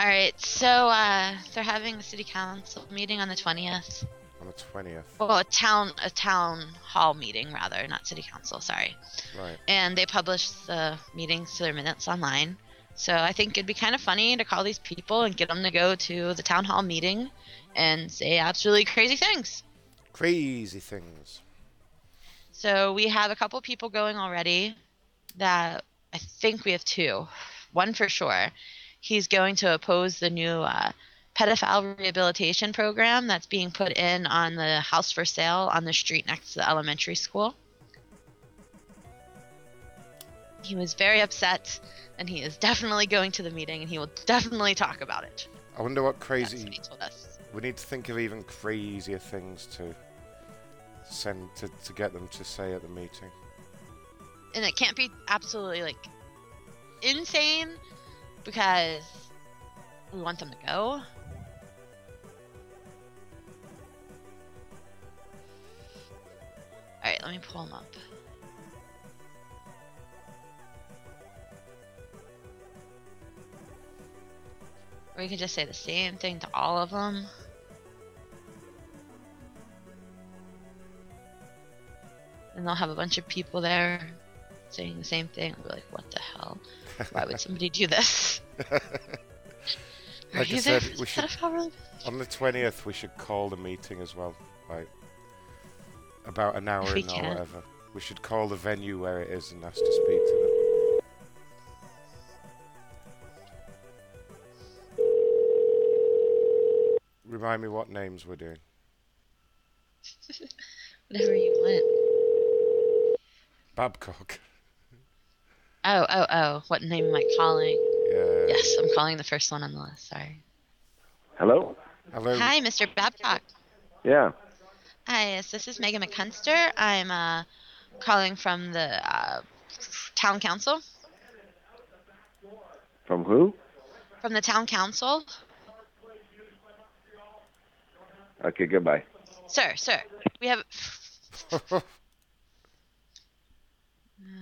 Alright, so uh they're having a city council meeting on the twentieth. On the twentieth. Well a town a town hall meeting rather, not city council, sorry. Right. and they publish the meetings to their minutes online. So I think it'd be kind of funny to call these people and get them to go to the town hall meeting and say absolutely crazy things. Crazy things. So we have a couple people going already that I think we have two. One for sure. He's going to oppose the new uh, pedophile rehabilitation program that's being put in on the house for sale on the street next to the elementary school. He was very upset, and he is definitely going to the meeting, and he will definitely talk about it. I wonder what crazy. Us. We need to think of even crazier things to send to, to get them to say at the meeting. And it can't be absolutely like insane because we want them to go. All right, let me pull them up. Or you could just say the same thing to all of them. And they'll have a bunch of people there saying the same thing. I'll be like, what the hell? Why would somebody do this? <laughs> Like I said, we should on the twentieth we should call the meeting as well, like about an hour in or whatever. We should call the venue where it is and ask to speak to them. Remind me what names we're doing. <laughs> Whatever you want. Babcock. Oh, oh, oh. What name am I calling? Yeah. Yes, I'm calling the first one on the list. Sorry. Hello? Hello. Hi, Mr. Babcock. Yeah. Hi, yes, this is Megan McCunster. I'm uh, calling from the uh, town council. From who? From the town council. Okay, goodbye. Sir, sir, we have. <laughs>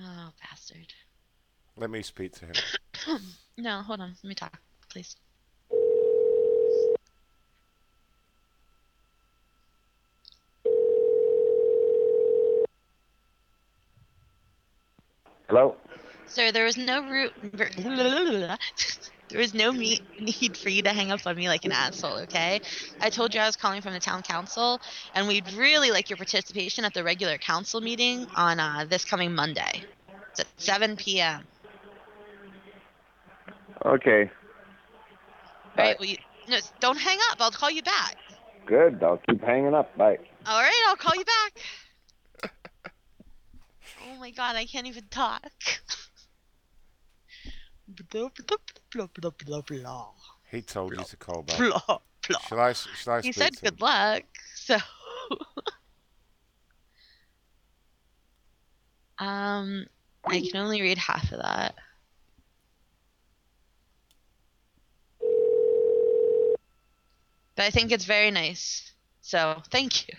Oh, bastard. Let me speak to him. <coughs> no, hold on. Let me talk, please. Hello? Sir, there was no root. <laughs> there was no me- <laughs> need for you to hang up on me like an asshole, okay? I told you I was calling from the town council, and we'd really like your participation at the regular council meeting on uh, this coming Monday. It's at 7 p.m. Okay. All right, well, you, no, don't hang up. I'll call you back. Good. I'll keep hanging up. Bye. All right, I'll call you back. <laughs> oh my god, I can't even talk. <laughs> He told you to call back. Blah, blah. Shall I? Shall I He speak said to him? good luck, so. <laughs> um, I can only read half of that. But I think it's very nice. So thank you.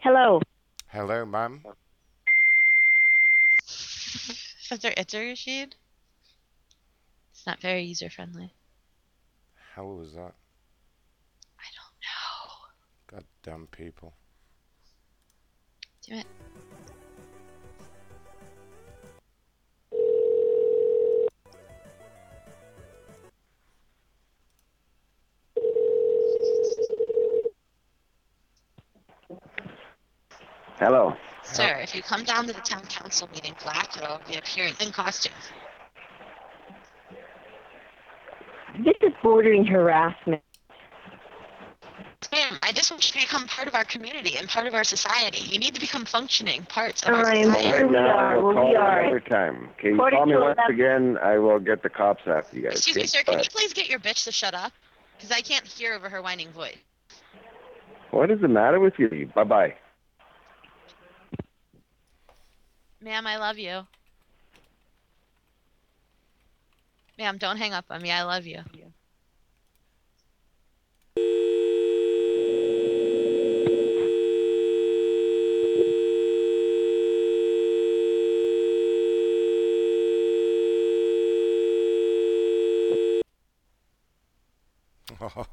Hello. Hello, ma'am. <laughs> Professor Itzer Rashid? It's not very user friendly. How was that? I don't know. Goddamn people. Do it. Hello. Sir, if you come down to the town council meeting, Black will be appearing in costume. This is bordering harassment. Ma'am, I just want you to become part of our community and part of our society. You need to become functioning parts of our I'm society. sure we Now I are. will Well, call we you are. another time. Okay, you According call me to once that- again, I will get the cops after you guys. Excuse me, okay? sir, can Bye. you please get your bitch to shut up? Because I can't hear over her whining voice. What is the matter with you? Bye bye. Ma'am, I love you. Ma'am, don't hang up on me. I love you. <laughs>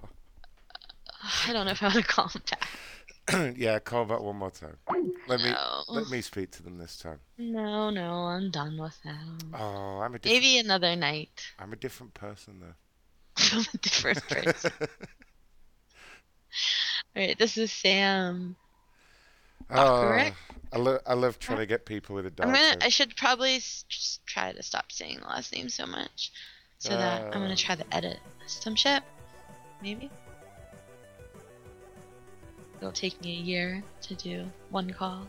I don't know if I want to call him back. yeah, call back one more time. <laughs> Let me let me speak to them this time. No, no, I'm done with them. Oh, I'm a different, Maybe another night. I'm a different person though. <laughs> I'm a different person. <laughs> Alright, this is Sam. Oh, Bacharach? I, lo- I love trying to get people with a dog. I'm gonna. I should probably s- just try to stop saying the last name so much, so that I'm Uh. gonna try to edit some shit. Maybe. It'll take me a year to do one call.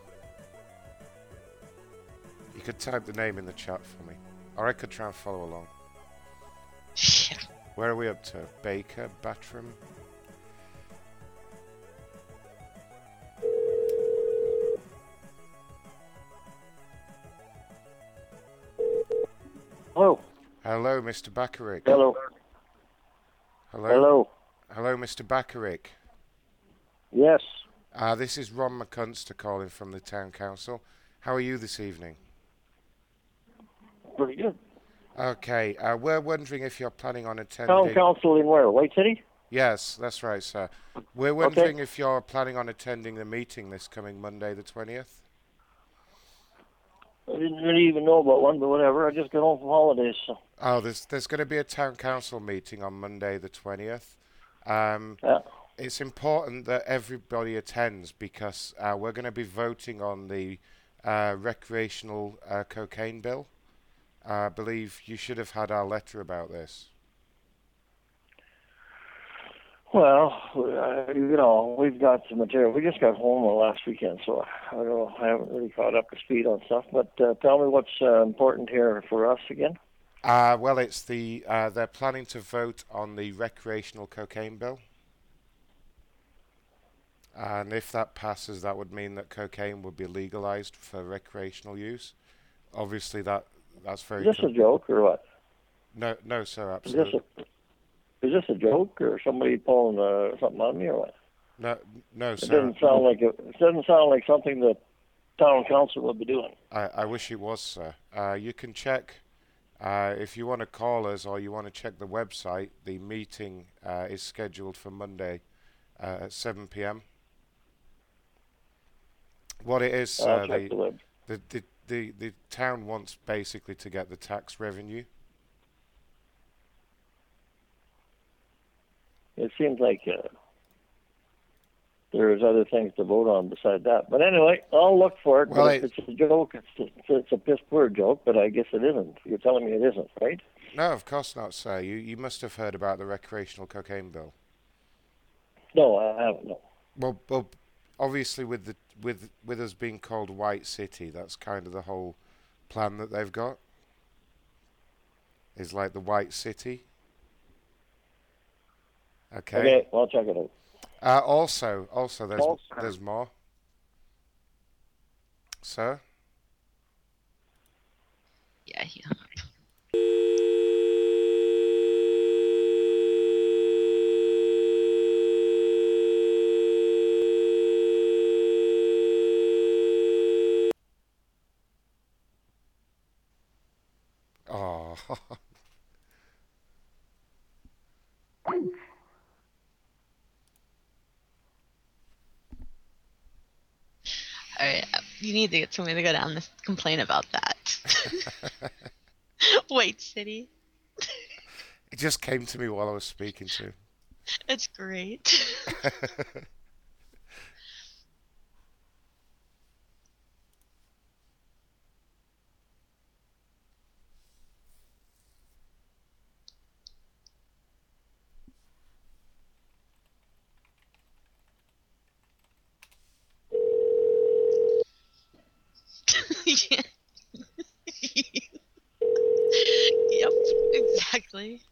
You could type the name in the chat for me, or I could try and follow along. <laughs> Where are we up to? Baker, Batram. Hello. Hello, Mr. Bacharach. Hello. Hello. Hello. Hello, Mr. Bacharach. Yes. Uh, this is Ron McCunster calling from the town council. How are you this evening? Pretty good. Okay, uh, we're wondering if you're planning on attending. Town council in where? White City? Yes, that's right, sir. We're wondering if you're planning on attending the meeting this coming Monday, the 20th. I didn't really even know about one, but whatever. I just got home from holidays, so. Oh, there's there's going to be a town council meeting on Monday, the 20th. Um, Yeah. It's important that everybody attends because uh, we're going to be voting on the uh, recreational uh, cocaine bill. I believe you should have had our letter about this. Well, uh, you know, we've got some material. We just got home last weekend, so I don't know. I haven't really caught up to speed on stuff. But uh, tell me what's uh, important here for us again. Uh, well, it's the uh, they're planning to vote on the recreational cocaine bill, and if that passes, that would mean that cocaine would be legalized for recreational use. Obviously, that that's very. Is this a joke or what? No, no, sir, Is this a is this a joke or somebody pulling uh, something on me or what? No, no, It sir. doesn't sound like it, it doesn't sound like something that town council would be doing. I, I wish it was, sir. Uh, you can check uh, if you want to call us or you want to check the website. The meeting uh, is scheduled for Monday uh, at 7 p.m. What it is, I'll uh, the, the the, the the town wants basically to get the tax revenue. It seems like uh, there's other things to vote on beside that. But anyway, I'll look for it. Well, it's a joke, it's, it's, it's a piss poor joke, but I guess it isn't. You're telling me it isn't, right? No, of course not, sir. You you must have heard about the recreational cocaine bill. No, I haven't. No. Well, well, obviously with the with with us being called White City, that's kind of the whole plan that they've got. Is like the White City. Okay. Okay, well, I'll check it out. Uh, also, also there's Also. there's more. Sir. Yeah, yeah. Oh. All right, uh, you need to get somebody to go down and complain about that. <laughs> White City. it just came to me while I was speaking to. It's great. <laughs> Yeah. yep, exactly.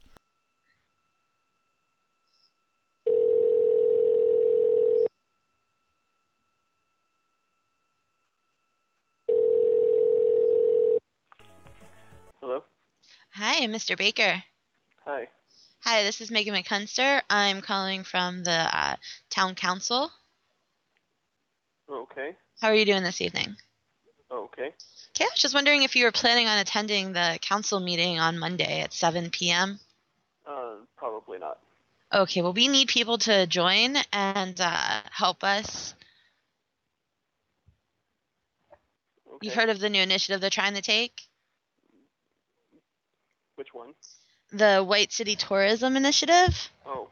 Hello. Hi, Mr. Baker. Hi. Hi, this is Megan McHunster. I'm calling from the uh, town council. Okay. How are you doing this evening? Okay. Okay, I was just wondering if you were planning on attending the council meeting on Monday at 7 p.m. Uh, probably not. Okay, well, we need people to join and uh, help us. Okay. You've heard of the new initiative they're trying to take? Which one? The White City Tourism Initiative? Oh,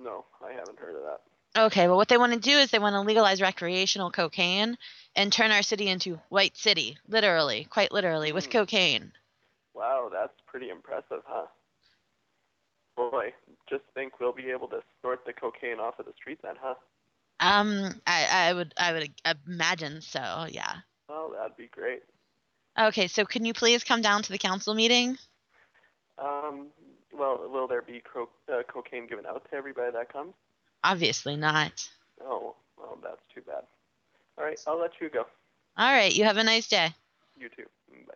no, I haven't heard of that. Okay, well, what they want to do is they want to legalize recreational cocaine and turn our city into White City, literally, quite literally, with cocaine. Wow, that's pretty impressive, huh? Boy, just think we'll be able to sort the cocaine off of the street then, huh? Um, I, I would, I would imagine so. Yeah. Oh, that'd be great. Okay, so can you please come down to the council meeting? Um, well, will there be cro- uh, cocaine given out to everybody that comes? Obviously not. Oh, well, that's too bad. All right, I'll let you go. All right, you have a nice day. You too. Bye.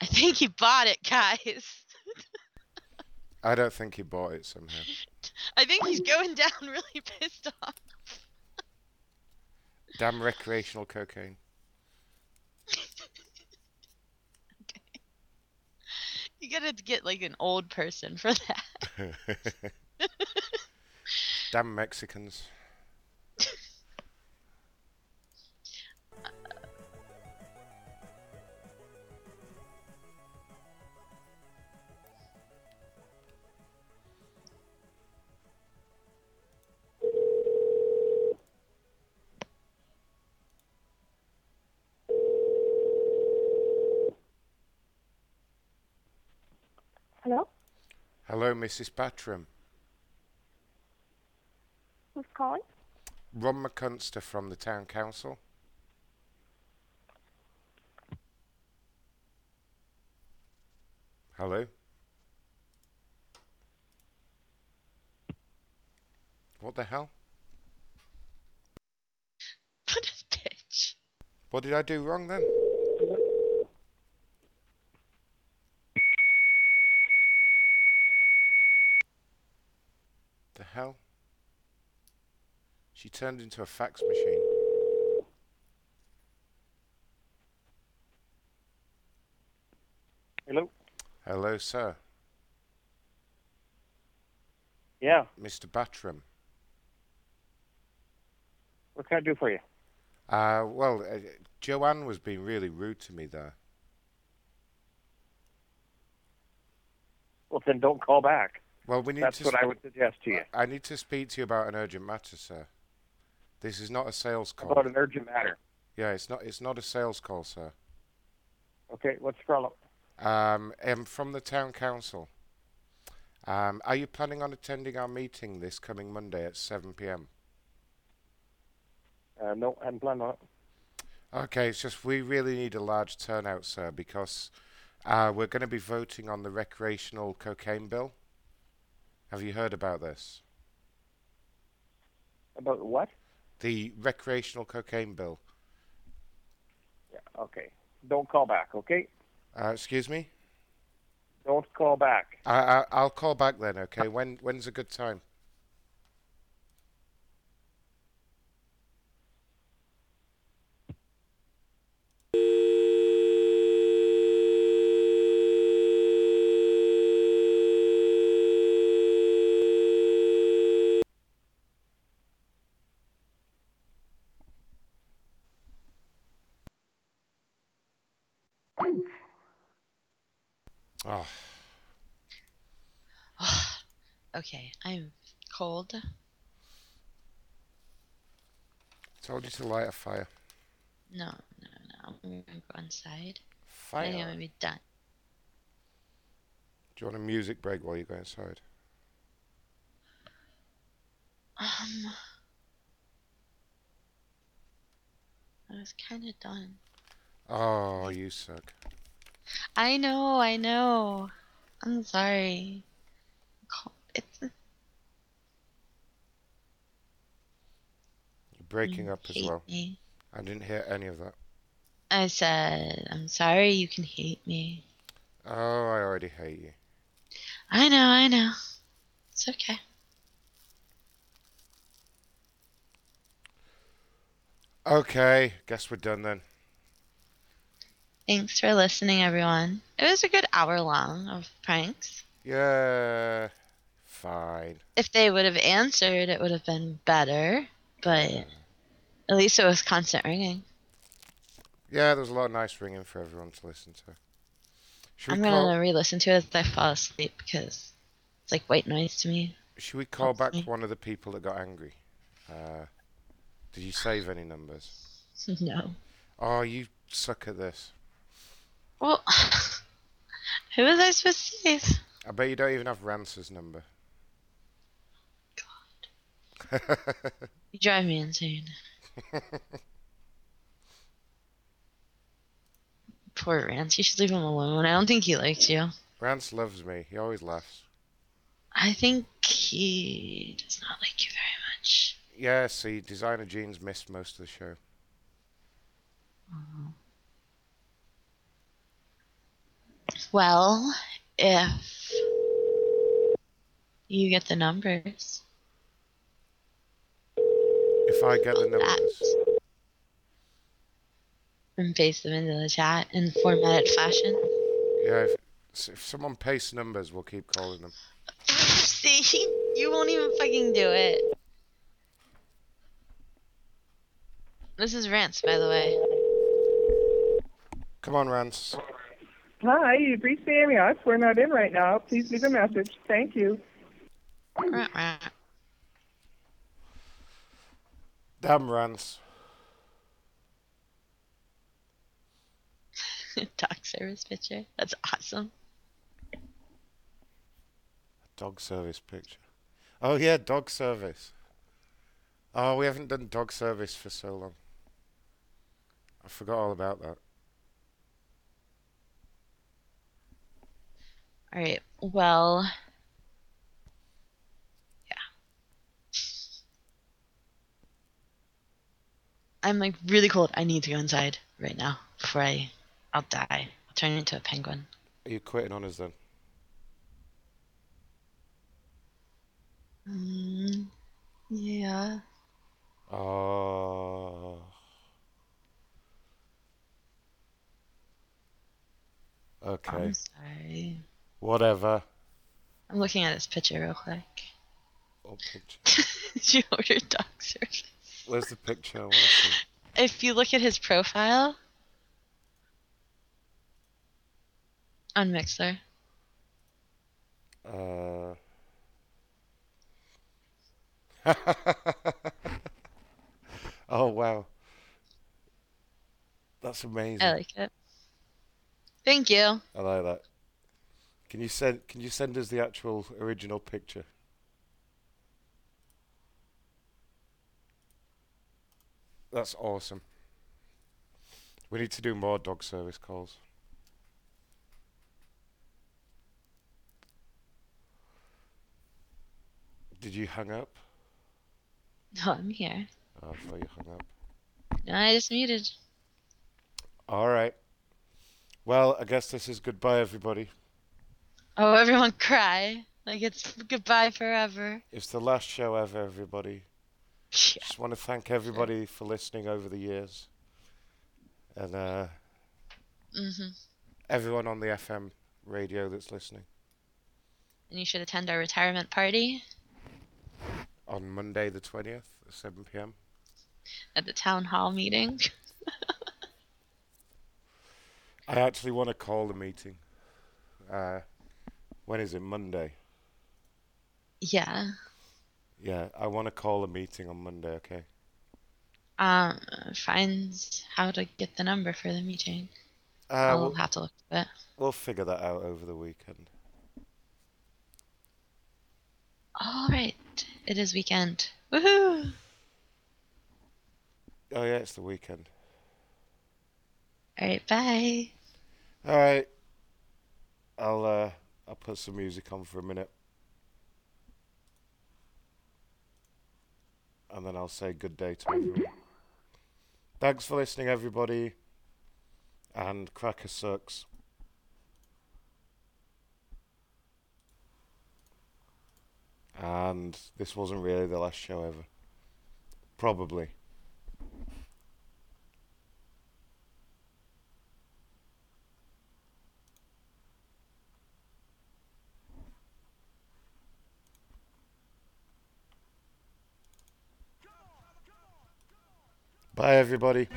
I think he bought it, guys. <laughs> I don't think he bought it somehow. <laughs> I think he's going down really pissed off. Damn recreational cocaine. You gotta get like an old person for that. <laughs> Damn Mexicans. Hello, Mrs. Batram. Who's calling? Ron McCunster from the town council. Hello? What the hell? <laughs> What a bitch. What did I do wrong then? The hell? She turned into a fax machine. Hello? Hello, sir. Yeah. Mr. Batram. What can I do for you? Uh, well, uh, Joanne was being really rude to me there. Well, then don't call back. Well, we need That's to. what I would suggest to you. I need to speak to you about an urgent matter, sir. This is not a sales call. About an urgent matter. Yeah, it's not. It's not a sales call, sir. Okay, what's the problem? Um, I'm from the town council. Um, are you planning on attending our meeting this coming Monday at 7 p.m.? Uh, no, I hadn't planned on it. Okay, it's just we really need a large turnout, sir, because uh, we're going to be voting on the recreational cocaine bill. Have you heard about this? About what? The recreational cocaine bill. Yeah, okay. Don't call back, okay? Uh, excuse me? Don't call back. I, I, I'll call back then, okay? When When's a good time? Oh, Okay, I'm cold. told you to light a fire. No, no, no. I'm gonna go inside. Fire? I think I'm gonna be done. Do you want a music break while you go inside? Um, I was kind of done. Oh, you suck. I know, I know. I'm sorry. Co- It's You're breaking up as well. me. I didn't hear any of that. I said, I'm sorry you can hate me. Oh, I already hate you. I know, I know. It's okay. Okay, guess we're done then. Thanks for listening, everyone. It was a good hour long of pranks. Yeah, fine. If they would have answered, it would have been better, but at least it was constant ringing. Yeah, there's a lot of nice ringing for everyone to listen to. Should I'm gonna re-listen to it as I fall asleep because it's like white noise to me. Should we call back one of the people that got angry? Uh, did you save any numbers? <laughs> no. Oh, you suck at this. Well, <laughs> who was I supposed to save? I bet you don't even have Rance's number. God. <laughs> You drive me insane. <laughs> Poor Rance. You should leave him alone. I don't think he likes you. Rance loves me. He always laughs. I think he does not like you very much. Yeah, see, designer jeans missed most of the show. Mm-hmm. Well, if you get the numbers, If I get the numbers, and paste them into the chat in formatted fashion. yeah, if, if someone pastes numbers, we'll keep calling them. See, you won't even fucking do it. This is Rance, by the way. Come on, Rance. Hi, you've reached the Amias. We're not in right now. Please leave a message. Thank you. Damn, Rance. <laughs> Dog service picture. That's awesome. Dog service picture. Oh, yeah, dog service. Oh, we haven't done dog service for so long. I forgot all about that. All right. Well, I'm like really cold. I need to go inside right now before I, I'll die. I'll turn into a penguin. Are you quitting on us then? Mm, yeah. Oh. Okay. I'm sorry. Whatever. I'm looking at this picture real quick. Oh, picture. <laughs> Did you order dog? Where's the picture? I want to see. if you look at his profile on Mixlr. Uh. <laughs> oh wow, that's amazing. I like it. Thank you. I like that. Can you send Can you send us the actual original picture? That's awesome. We need to do more dog service calls. Did you hang up? No, I'm here. Oh, I thought you hung up. No, I just muted. All right. Well, I guess this is goodbye, everybody. Oh, everyone cry. Like it's goodbye forever. It's the last show ever, everybody. Just want to thank everybody for listening over the years. And uh, hmm everyone on the FM radio that's listening. And you should attend our retirement party On Monday, the 20th, at 7 p.m. at the town hall meeting. <laughs> I actually want to call the meeting. Uh, when is it? Monday. yeah. Yeah, I want to call a meeting on Monday, okay? Um, find how to get the number for the meeting. Uh, I'll we'll, have to look at it. we'll figure that out over the weekend. All right, it is weekend. Woohoo! Oh, yeah, it's the weekend. All right, bye. All right. I'll uh, I'll put some music on for a minute. And then I'll say good day to everyone. Thanks for listening, everybody. And Cracker sucks. And this wasn't really the last show ever. Probably. Bye, everybody.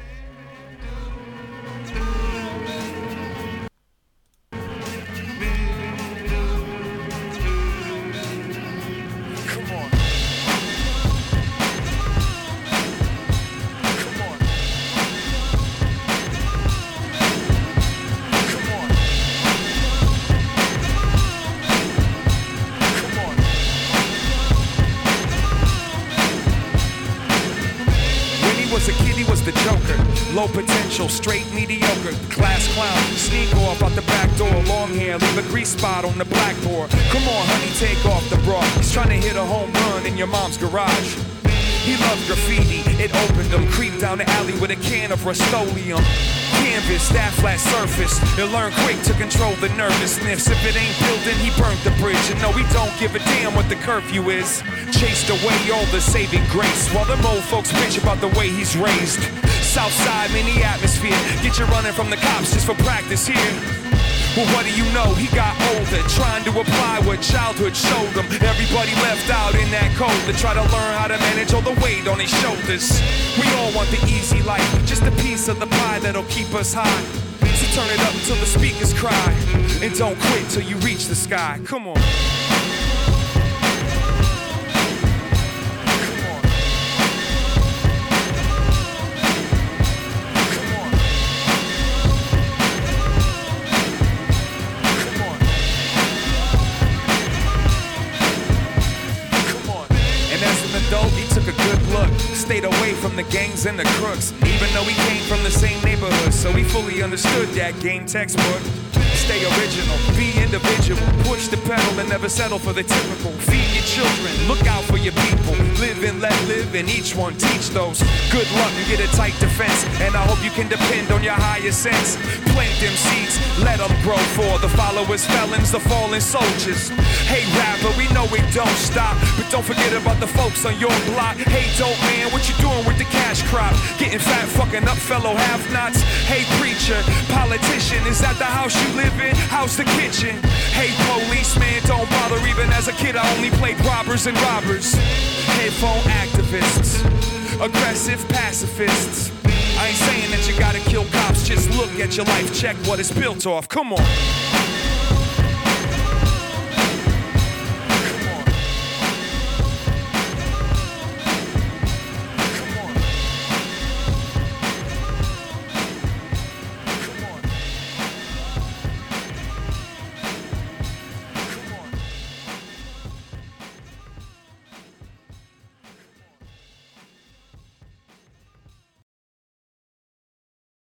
Was a kid, he was the joker. Low potential, straight mediocre. Class clown, sneak off out the back door. Long hair, leave a grease spot on the blackboard. Come on, honey, take off the bra. He's trying to hit a home run in your mom's garage. He loved graffiti, it opened him. Creep down the alley with a can of Rust-Oleum. Canvas, that flat surface. He'll learn quick to control the nervousness. If it ain't building, he burnt the bridge. And no, he don't give a damn what the curfew is. Chased away all the saving grace. While them old folks bitch about the way he's raised. Southside, mini atmosphere. Get you running from the cops just for practice here. Well, what do you know? He got older, trying to apply what childhood showed him. Everybody left out in that cold to try to learn how to manage all the weight on his shoulders. We all want the easy life, just a piece of the pie that'll keep us high. So turn it up until the speakers cry, and don't quit till you reach the sky. Come on. Stayed away from the gangs and the crooks. Even though we came from the same neighborhood, so we fully understood that game textbook. Stay original, be individual. Push the pedal and never settle for the typical. Feed your children, look out for your people. Live and let live, and each one teach those. Good luck and get a tight defense. And I hope you can depend on your higher sense. Plant them seeds, let them grow for the followers, felons, the fallen soldiers. Hey, rapper, we know it don't stop. But don't forget about the folks on your block. Hey, dope man, what you doing with the cash crop? Getting fat, fucking up fellow have nots. Hey, preacher, politician, is that the house you live in? How's the kitchen? Hey, policeman, don't bother. Even as a kid, I only played robbers and robbers. Headphone activists, aggressive pacifists. I ain't saying that you gotta kill cops, just look at your life, check what it's built off. Come on.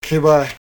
Okay, bye.